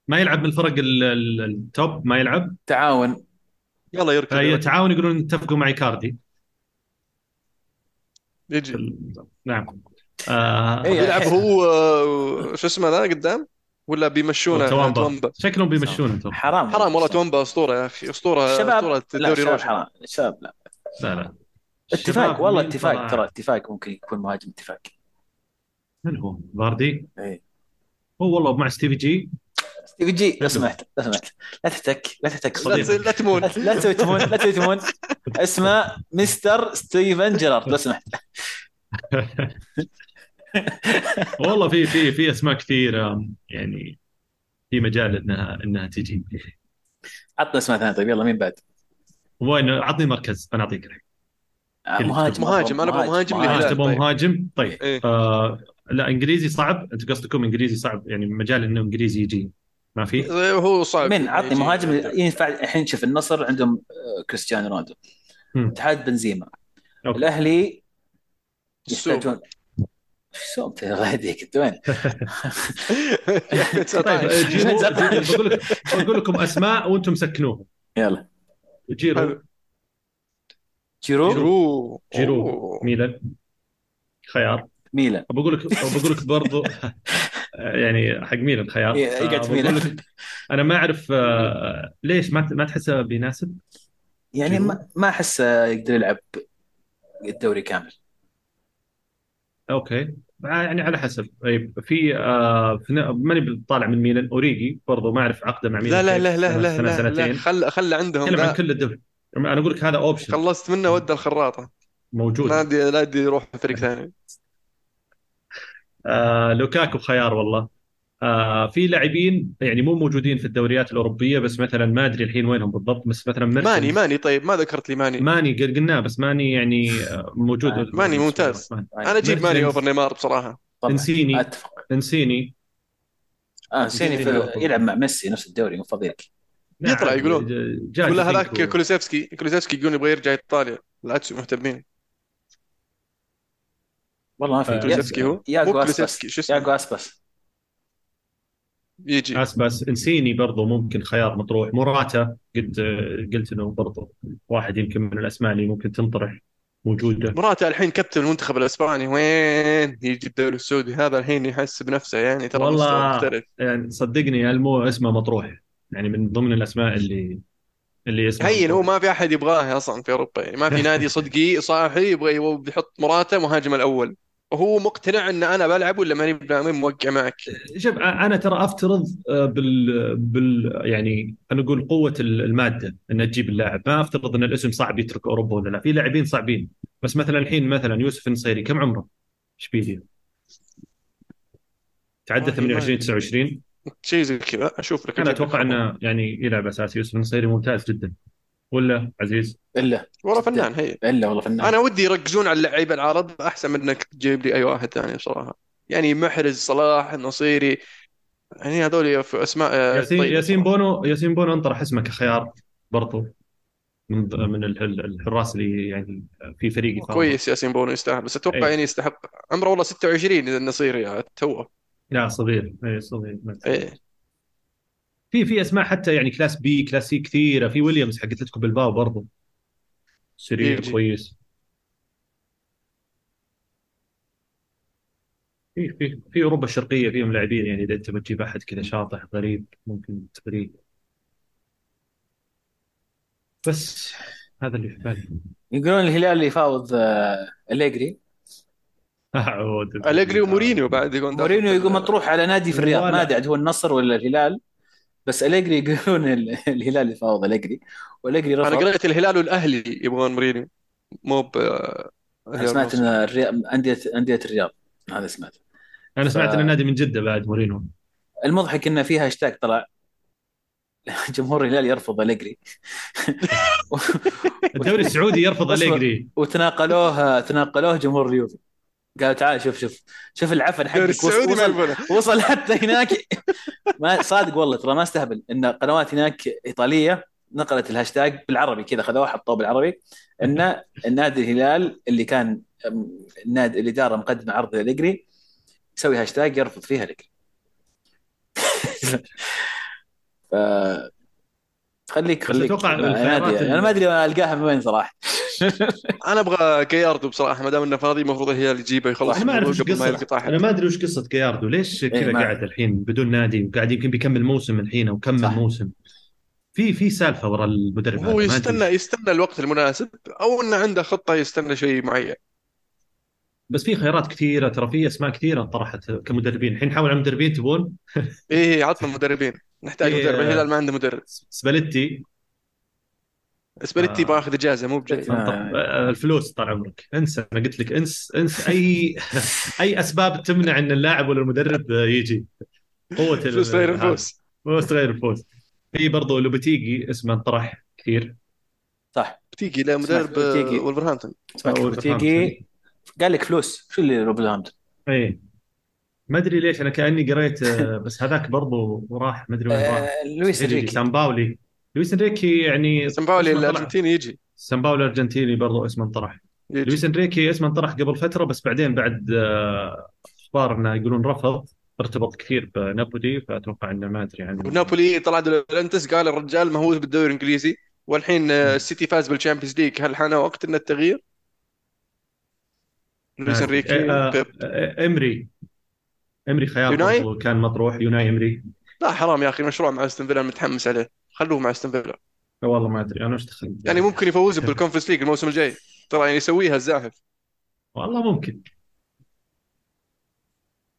ما يلعب من الفرق ال- ال- التوب ما يلعب. تعاون. يلا فهي يركض. تعاون يقولون اتفقوا مع إيكاردي. يجي. نعم. آه إيه. يلعب هو آه، شو اسمه ذا قدام؟ ولا بيمشونه؟ توامبا. توامبا. شكلهم بيمشون توم حرام. حرام والله توامبا أسطورة يا أخي. اسطوره الشباب أسطورة لا الدوري الشباب الروشن حرام. الشباب لا. لا لا. اتفاق والله اتفاق؟ ترى اتفاق ممكن يكون مهاجم اتفاق. من هو؟ فاردي؟ إيه. هو والله مع ستيفي جي. ستيفي جي لو. سمحت لو سمحت. لا تحتك لا تحتك لا صديق تس- لا تمون لا تسوي تمون لا تسوي تمون اسمه مستر ستيفن جيرارد. لو سمحت. [laughs] والله في في في أسماء كثير آم، يعني في مجال إنها إنها تجي. عطنا أسماء ثانية. طيب يلا مين بعد؟ وين؟ عطني مركز. أنا أعطيك الحين. آه، مهاجم مهاجم، أنا أبغى مهاجم. للهلال. تبغى طيب. مهاجم؟ طيب. إيه. آه لا إنجليزي صعب. أنت قصدكم إنجليزي صعب. يعني مجال إنه إنجليزي يجي. ما في؟ هو صعب. من عطني يجي مهاجم. ينفع الحين شوف النصر عندهم آه، كريستيانو رونالدو. مم. الاتحاد بنزيما. أوكي. الأهلي. يحتاجون وين؟ [laughs] طيب جيرو- [laughs] بقول لك بقول لكم أسماء وأنتم سكنوها يلا. جيرو. جيرو؟ جيرو. جيرو. ميلان. خيار. ميلان. بقول لك بقول لك برضو [laughs] يعني حق ميلان خيار. إيه، يقعد آه، أنا ما أعرف آه، ليش ما ما تحسه بيناسب؟ يعني. ما ما احس آه، يقدر يلعب الدوري كامل. Okay. يعني على حسب. طيب في آه ماني طالع من ميلان. أوريجي برضو ما أعرف عقده مع ميلان لا لا كيف. لا لا سنة- لا سنه لا, لا سنتين. خل خل عندهم عن كل الدوري. أنا أقول لك هذا option خلصت منه ودى الخراطة. موجود. نادي نادي يروح فريق ثاني. آه لوكاكو خيار والله آه في لاعبين يعني مو موجودين في الدوريات الأوروبية بس مثلا ما أدري الحين وينهم بالضبط بس مثلا ميرتنز ماني ماني طيب ما ذكرت لي ماني ماني قل- قلناه بس ماني يعني آه، موجود ماني. ماني ممتاز. ماني. أنا أجيب ماني. Offer نيمار بصراحة طبعا إنسيني. أتفق إنسيني آه سيني في إنسيني. يلعب مع ميسي نفس الدوري مو فضيلك لا، يطلع عادي. يقولون. ولا. هذاك كولوسيفسكي كولوسيفسكي يقول يبغى يرجع إيطاليا لاتسيو مهتمين والله ما في. آه، كولوسيفسكي هو؟ ياغو اسباس اسمه؟ ياجو يجي. اسباس إنسيني برضو ممكن خيار مطروح. موراتا قد قلت إنه برضو واحد يمكن من الأسماء اللي ممكن تنطرح موجودة. مراته الحين كابتن المنتخب الإسباني. وين؟ يجي الدوري السعودي. هذا الحين يحس بنفسه يعني. ترى والله مختلف. يعني صدقني المو اسمه مطروح. يعني من ضمن الأسماء اللي اللي اسمها هين هو. ما في أحد يبغاه أصلا في أوروبا. يعني ما في [laughs] نادي صدقي صاحي يبغى يبغى يحط مراته مهاجم الأول. وهو مقتنع إن أنا بلعب ولا ماني ماني موقع معك؟ شوف أنا ترى أفترض بال بال يعني أنا أقول قوة المادة ان تجيب اللاعب. ما أفترض إن الاسم صعب يترك أوروبا ولا لا. في لاعبين صعبين. بس مثلا الحين مثلا يوسف النصيري كم عمره؟ اشبيليا تعدى والله 28 ما- 29 شيء زي كذا أشوف لك أنا أتوقع. إنه يعني يلعب أساسي. يوسف النصيري ممتاز جدا. ولا عزيز؟ إلا. والله فنان هي. إلا والله فنان. أنا ودي يركزون على اللعيبة العرب أحسن من إنك تجيب لي أي واحد ثاني بصراحة. يعني محرز صلاح النصيري يعني هذول في أسماء آه، ياسين طيبة ياسين. بونو ياسين بونو انطرح اسمه كخيار برضو. من من ال- ال- الحراس اللي يعني في فريقي فاضل. كويس ياسين بونو يستاهل بس أتوقع إيه. يعني يستحق. عمره والله 26 إذا النصيري يعني توه. لا صغير. اي صغير. إيه. في في أسماء حتى يعني class B class C كثيرة. في ويليامز حق اتلتيكو بلباو برضو. سريع. كويس. في في في أوروبا الشرقية فيهم لاعبين يعني إذا أنت بتجيب أحد كذا شاطح غريب ممكن تغريه بس هذا اللي في بالي. يقولون الهلال اللي يفاوض آه، أليجري. [laughs] اعود أليجري ومورينيو بعد يقول مورينيو يقول مطروح على نادي في الرياض. ما أدري عاد هو النصر ولا الهلال. بس أليجري [laughs] يقولون ال- الهلال يفاوض أليجري وأليجري أنا رفض قريت الهلال والأهلي يبغون مورينيو. مو ب أنا سمعت إن الرياض انديه أندية الرياض هذا سمعت. أنا سمعت إن النادي من جدة بعد مورينيو. المضحك إن في هاشتاج طلع. [laughs] جمهور الهلال يرفض أليجري. [laughs] الدوري السعودي يرفض. أليجري. وتناقلوه تناقلوه جمهور اليوفي. قالوا تعال شوف شوف شوف العفن حقك وصل وصل حتى هناك. ما صادق والله ترى ما استهبل. إن قنوات هناك إيطالية نقلت الهاشتاج بالعربي كذا خذوه حطوه بالعربي. إن النادي الهلال اللي كان النادي الاداره مقدمة عرض اليجري يسوي هاشتاج يرفض فيها اليجري [laughs] ف خليك خليك. أتوقع أنا الخيارات ما أدري ال- أنا ما أدري ألقاها من وين صراحة. [laughs] أنا أبغى كياردو بصراحة ما دام إنه فاضي المفروض الهلال يجيبه يخلص أنا ما أعرف يلقى قصة. أنا ما أدري وش قصة جياردو ليش كذا ما- قاعد الحين بدون نادي؟ وقاعد يمكن بيكمل موسم الحين أو كمل. موسم. في في سالفة ورا المدرب هو يستنى وش. يستنى الوقت المناسب أو إنه عنده خطة يستنى شيء معين. بس في خيارات كثيرة ترى في أسماء كثيرة طرحت كمدربين. الحين نحاول على مدربين تبون؟ إيه عطنا مدربين نحتاج [laughs] إيه. مدرب الهلال ما عنده مدرب. سباليتي. سباليتي آه. باخذ اجازه مو بجاي. آه. آه، الفلوس طال عمرك. انسى أنا قلت لك انس انس أي [laughs] أي أسباب تمنع إن اللاعب ولا المدرب يجي؟ قوة ال- فلوس غير. الفلوس. فلوس غير الفوز في برضو لوبيتيغي اسمه انطرح كثير. صح. بتيجي لا مدرب سمعت بتيجي. آه، ولفرهامبتون تيجي قال لك فلوس. شو اللي روبرهامبتون اي ما أدري ليش أنا كأني قريت آه، بس هذاك برضو راح ما أدري وين راح. لويس إنريكي. سان باولي لويس إنريكي يعني اسمه طلع. الأرجنتيني يجي. سان باولي الأرجنتيني برضو اسمه انطرح. لويس إنريكي اسمه انطرح قبل فترة بس بعدين بعد آه، أخبار إنه يقولون رفض. ارتبط كثير بنابولي فأتوقع إنه ما أدري عنه. ونابولي طلع دي لورينتيس قال الرجال مهووس بالدوري الإنجليزي والحين آه، السيتي فاز بال Champions League. هل حان وقت ان التغيير؟ لويس إنريكي آه، آه، آه، إمري. إمري خيار كان مطروح. أوناي إمري. لا حرام يا أخي مشروع مع أستون فيلا متحمس عليه. خلوه مع استون فيلا. والله ما أدري أنا وش دخل يعني ممكن يفوز بال Conference League الموسم الجاي. ترى يعني يسويها الزاهف والله ممكن.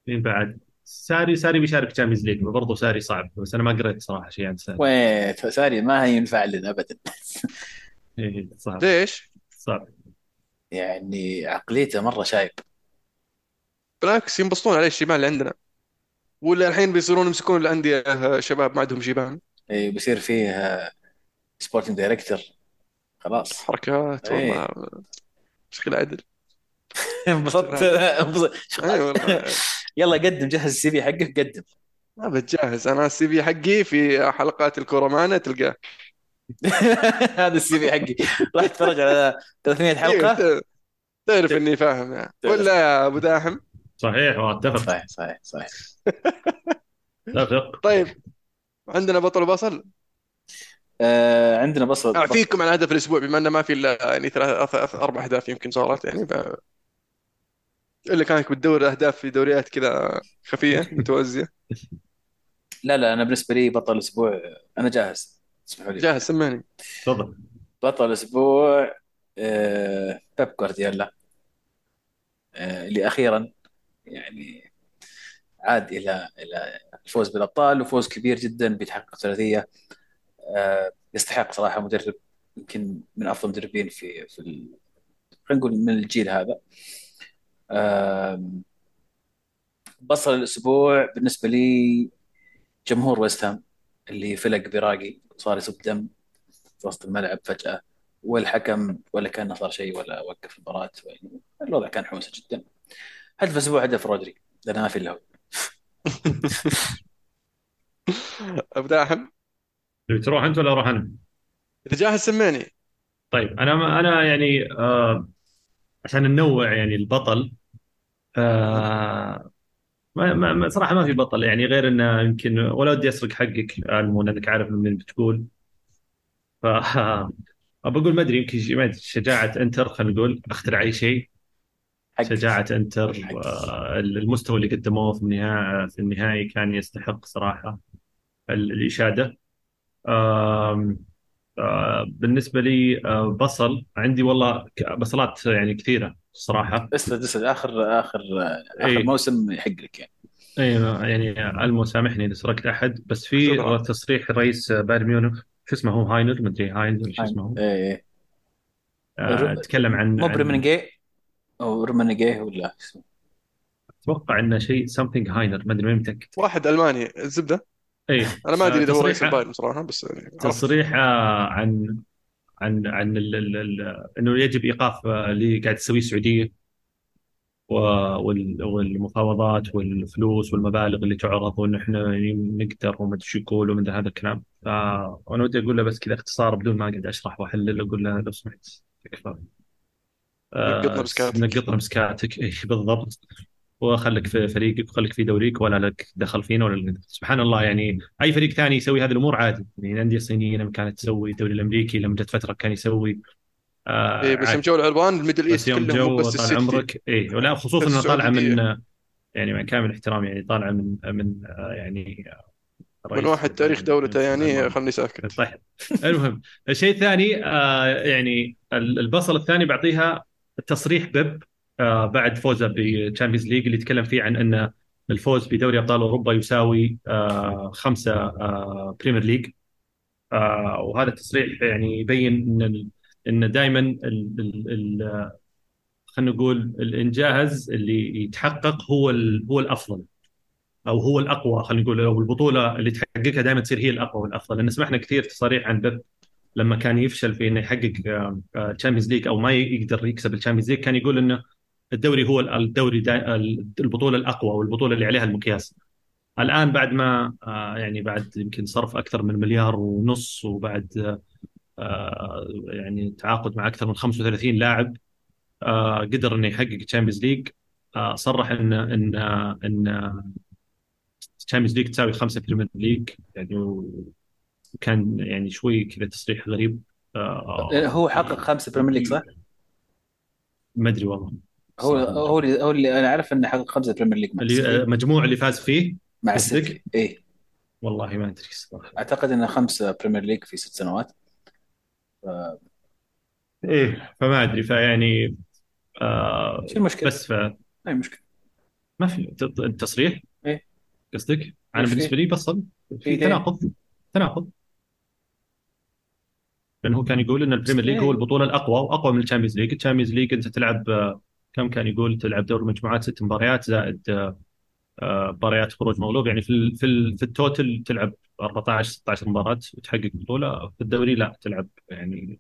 مين بعد. ساري ساري بيشارك Champions League برضه ساري صعب بس أنا ما قريت صراحة شيء عن ساري. وين؟ ساري ما ينفع لنا ابدا. إيه صعب. ليش؟ صعب. يعني عقليته مرة شايب. بالعكس ينبسطون عليه الشمال اللي عندنا. ولا الحين بيصيرون يمسكون الأندية آه، شباب ما عندهم شيبان إيه، بيصير فيه sporting director خلاص. حركات إيه. والله. بشكل [laughs] عدل. انبسطت. انبسطت. اي والله. يلا قدم جهز ال CV حقك قدم. ما بتجهز. أنا ال CV حقي في حلقات الكوره معنا تلقاه [laughs] هذا ال CV حقي. راح اتفرج على 300 حلقة. إيه، تعرف إني فاهم يعني. ولا يا أبو داحم؟ صحيح واتفق. صحيح صحيح صحيح. اتفق طيب. عندنا بطل وبصل؟ آه عندنا بصل. اعفيكم عن هدف الأسبوع بما إنه ما في إلا يعني ثلاث أربع أهداف يمكن صارت يعني ف... إلا كانك بتدور أهداف في دوريات كذا خفية [laughs] متوزعه لا لا أنا بالنسبة لي بطل الأسبوع أنا جاهز. اسمحوا لي. جاهز سمعني. تفضل. بطل الأسبوع آه بيب جوارديولا. آه اللي أخيرا يعني عاد إلى إلى الفوز بالأبطال وفوز كبير جدا بيتحقق ثلاثية. آه يستحق صراحة مدرب يمكن من أفضل المدربين في في ال... خلينا نقول من الجيل هذا. بصل الأسبوع بالنسبة لي جمهور ويست هام اللي فلق براقي صار يصب دم في وسط الملعب فجأة والحكم ولا كانه صار شيء ولا وقف المباراة يعني الوضع كان حماسي جدا. هدف الأسبوع هدف رودري لأن ما في الا هو [laughs] ابو داحم؟ تبي تروح أنت ولا أروح أنا؟ إذا جاهز سمعني. طيب أنا أنا يعني آه عشان ننوع يعني البطل آه ما ما صراحة ما في بطل يعني غير إنه يمكن ولا ودي أسرق حقك المون أنك عارف من بتقول. ف [laughs] بقول ما أدري يمكن ما شجاعة إنتر خلينا نقول أخترع أي شيء. شجاعة انتر حق. والمستوى اللي قدموه في النهائي في النهائي كان يستحق صراحة ال- الإشادة. بالنسبة لي بصل عندي والله بصلات يعني كثيرة صراحة. اسود اسود اخر اخر آخر إيه. موسم يحق لك يعني أيوه يعني ألمو سامحني إذا سرقت أحد بس في. تصريح رئيس بايرن ميونخ شو اسمه هو؟ هاينر؟ مدري هاينر شو اسمه هو؟ إيه إيه. آه، تكلم عن مو عن- رومينيجه أو رومينيجه ولا اسمه أتوقع إنه شيء something هاينر ما أدري ماني متأكد. واحد ألماني. الزبدة؟ اي أنا ما أدري إذا هو رئيس البايرن صراحة بس يعني. تصريح عن عن عن ال ال ال إنه يجب إيقاف آه، اللي قاعد تسويه السعودية والمفاوضات والفلوس والمبالغ اللي تعرض وان إحنا يعني نقدر وما أدري شو يقول ومن هذا الكلام. فأنا ودي أقول له بس كذا اختصار بدون ما أقعد أشرح وأحلل أقول له لو سمحت تكفى نقطنا بسكاتك. نقطنا بسكاتك. اي بالضبط. وخليك في فريقك وخليك في دوريك ولا لك دخل فينا ولا لك. سبحان الله يعني أي فريق ثاني يسوي هذه الأمور عادي. يعني الأندية الصينية لما كانت تسوي الدوري الأمريكي لما جت فترة كان يسوي. آه إيه بس. يوم جو العربان ال Middle East يوم كلهم جو بس طال عمرك. اي ولا خصوصا انه طالعة من. يعني مع كامل احترامي يعني طالعة من من آه، يعني آه، من واحد تاريخ دولته يعني خلني ساكت. طيب. المهم الشيء الثاني آه يعني ال- البصل الثاني بعطيها تصريح بيب آه بعد فوزه بال Champions League اللي يتكلم فيه عن إن الفوز بدوري أبطال أوروبا يساوي آه خمسة Premier League آه وهذا التصريح يعني يبين إن إن دائما خلينا نقول الإنجاز اللي يتحقق هو هو الأفضل أو هو الأقوى خلينا نقول أو البطولة اللي تحققها دائما تصير هي الأقوى والأفضل. لأن سمعنا كثير تصاريح عن بيب لما كان يفشل في إنه يحقق Champions League أو ما يقدر يكسب ال Champions League كان يقول إنه الدوري هو الدوري البطولة الأقوى والبطوله اللي عليها المقياس. الآن بعد ما آه، يعني بعد يمكن صرف أكثر من مليار ونص وبعد آه، يعني تعاقد مع أكثر من 35 لاعب آه، قدر إنه يحقق Champions League صرح إن إن إن Champions League تساوي خمسة Premier League يعني وكان يعني شوي كذا تصريح غريب. هو حقق خمسة Premier League صح؟ ما أدري والله. هو هو اللي هو اللي أنا أعرف إنه حقق خمسة بريمير ليج مع اللي فاز فيه؟ مع السيتي اي والله ما أدري الصراحة. أعتقد إنه خمسة Premier League في ست سنوات. ف... إيه فما أدري فيعني آه شو المشكلة؟ بس ف أي مشكلة. ما في التصريح إيه. قصدك؟ أنا بالنسبة لي بصل في تناقض. تناقض. لأنه هو كان يقول إن ال Premier League هو البطولة الأقوى وأقوى من ال Champions League، ال Champions League أنت تلعب آه، كم كان يقول تلعب دور مجموعات ست مباريات زائد آه، آه، مباريات خروج مغلوب. يعني في ال في ال في ال total تلعب 14 16 مباراه وتحقق بطولة. في الدوري لا تلعب يعني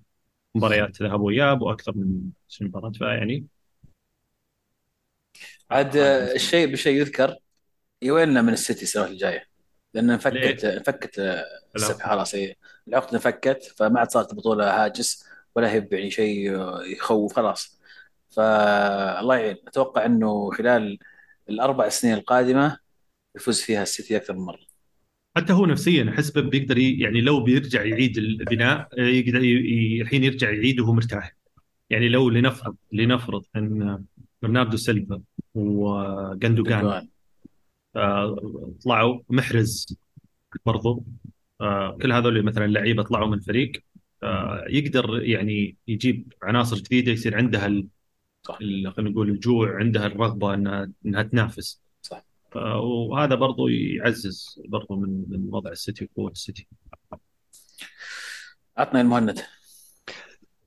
مباريات ذهاب وإياب وأكثر من 20 مباراه فيعني عاد الشيء بشيء يذكر يويلنا من السيتي السنة الجاية. لأن انفكت انفكت السبحه خلاص العقد انفكت فما عاد صارت البطوله هاجس ولا هي يعني شيء يخوف خلاص. فالله يعين. أتوقع إنه خلال الأربع سنين القادمة يفوز فيها السيتي أكثر من مرة. حتى هو نفسيا احس بيقدر يعني لو بيرجع يعيد البناء يقدر الحين يرجع يعيد وهو مرتاح. يعني لو لنفرض لنفرض إن برناردو سيلفا وجندوجان آه، طلعوا محرز برضو. آه، كل هذول مثلا لعيبه طلعوا من فريق. آه، يقدر يعني يجيب عناصر جديدة يصير عندها خلينا نقول الجوع عندها الرغبة انها إنها تنافس. صح. وهذا برضو يعزز برضو من من وضع السيتي وقوة السيتي. عطنا المهند.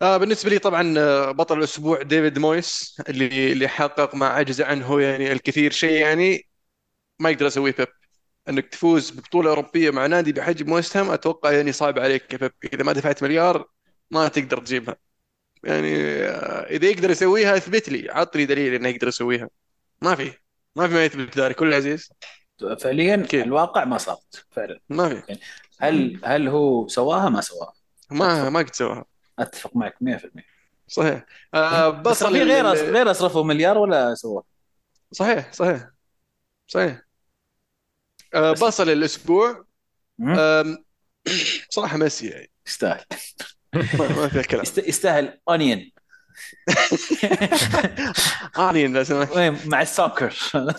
آه بالنسبة لي طبعا بطل الأسبوع ديفيد مويس اللي اللي حقق ما عجز عنه يعني الكثير شيء يعني. ما يقدر يسويه بيب إنك تفوز ببطولة أوروبية مع نادي بحجم ويست هام أتوقع يعني صعب عليك يا بيب إذا ما دفعت مليار ما تقدر تجيبها. يعني آه، إذا يقدر يسويها اثبت لي. عطني دليل إنه يقدر يسويها. ما في. ما في ما يثبت ذلك. كل عزيز. فعليا كيف. الواقع ما صارت. فعلا. ما في. يعني هل هل هو سواها؟ ما سواها؟ ما ما قد سواها. أتفق معك 100% صحيح. آه بس في غير غير أصرفوا مليار ولا سواه صحيح صحيح. صحيح. أه بصل الأسبوع. [clears throat] صراحة ميسي يعني يستاهل. ما فيها كلام. يستاهل اونيون اونيون لو سمحت مع السوكر [laughs]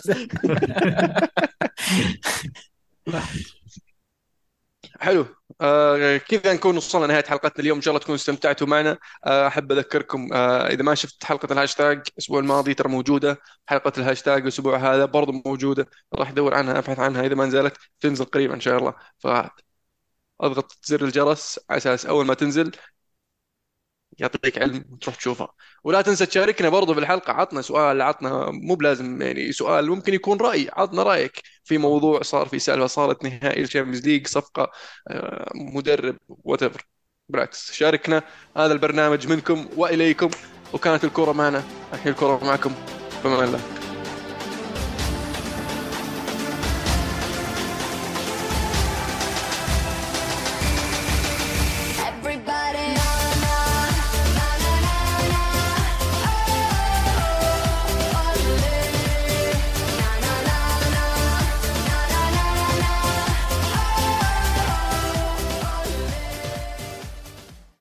حلو. آه كذا نكون وصلنا نهايه حلقتنا اليوم. إن شاء الله تكونوا استمتعتوا معنا. آه أحب أذكركم آه إذا ما شفت حلقة الهاشتاج الأسبوع الماضي ترى موجودة. حلقة الهاشتاج الأسبوع هذا برضو موجودة. راح أدور عنها أبحث عنها. إذا ما نزلت تنزل قريبا إن شاء الله. فأضغط زر الجرس على أساس أول ما تنزل. يعطيك علم وتروح تشوفها. ولا تنسى تشاركنا برضو بالحلقة عطنا سؤال عطنا مو بلازم يعني سؤال ممكن يكون رأي. عطنا رأيك في موضوع صار في سالفة صارت نهائي ال Champions League صفقة آه، مدرب وات بالعكس شاركنا هذا البرنامج منكم وإليكم. وكانت الكرة معنا الحين الكرة معكم. بما الله.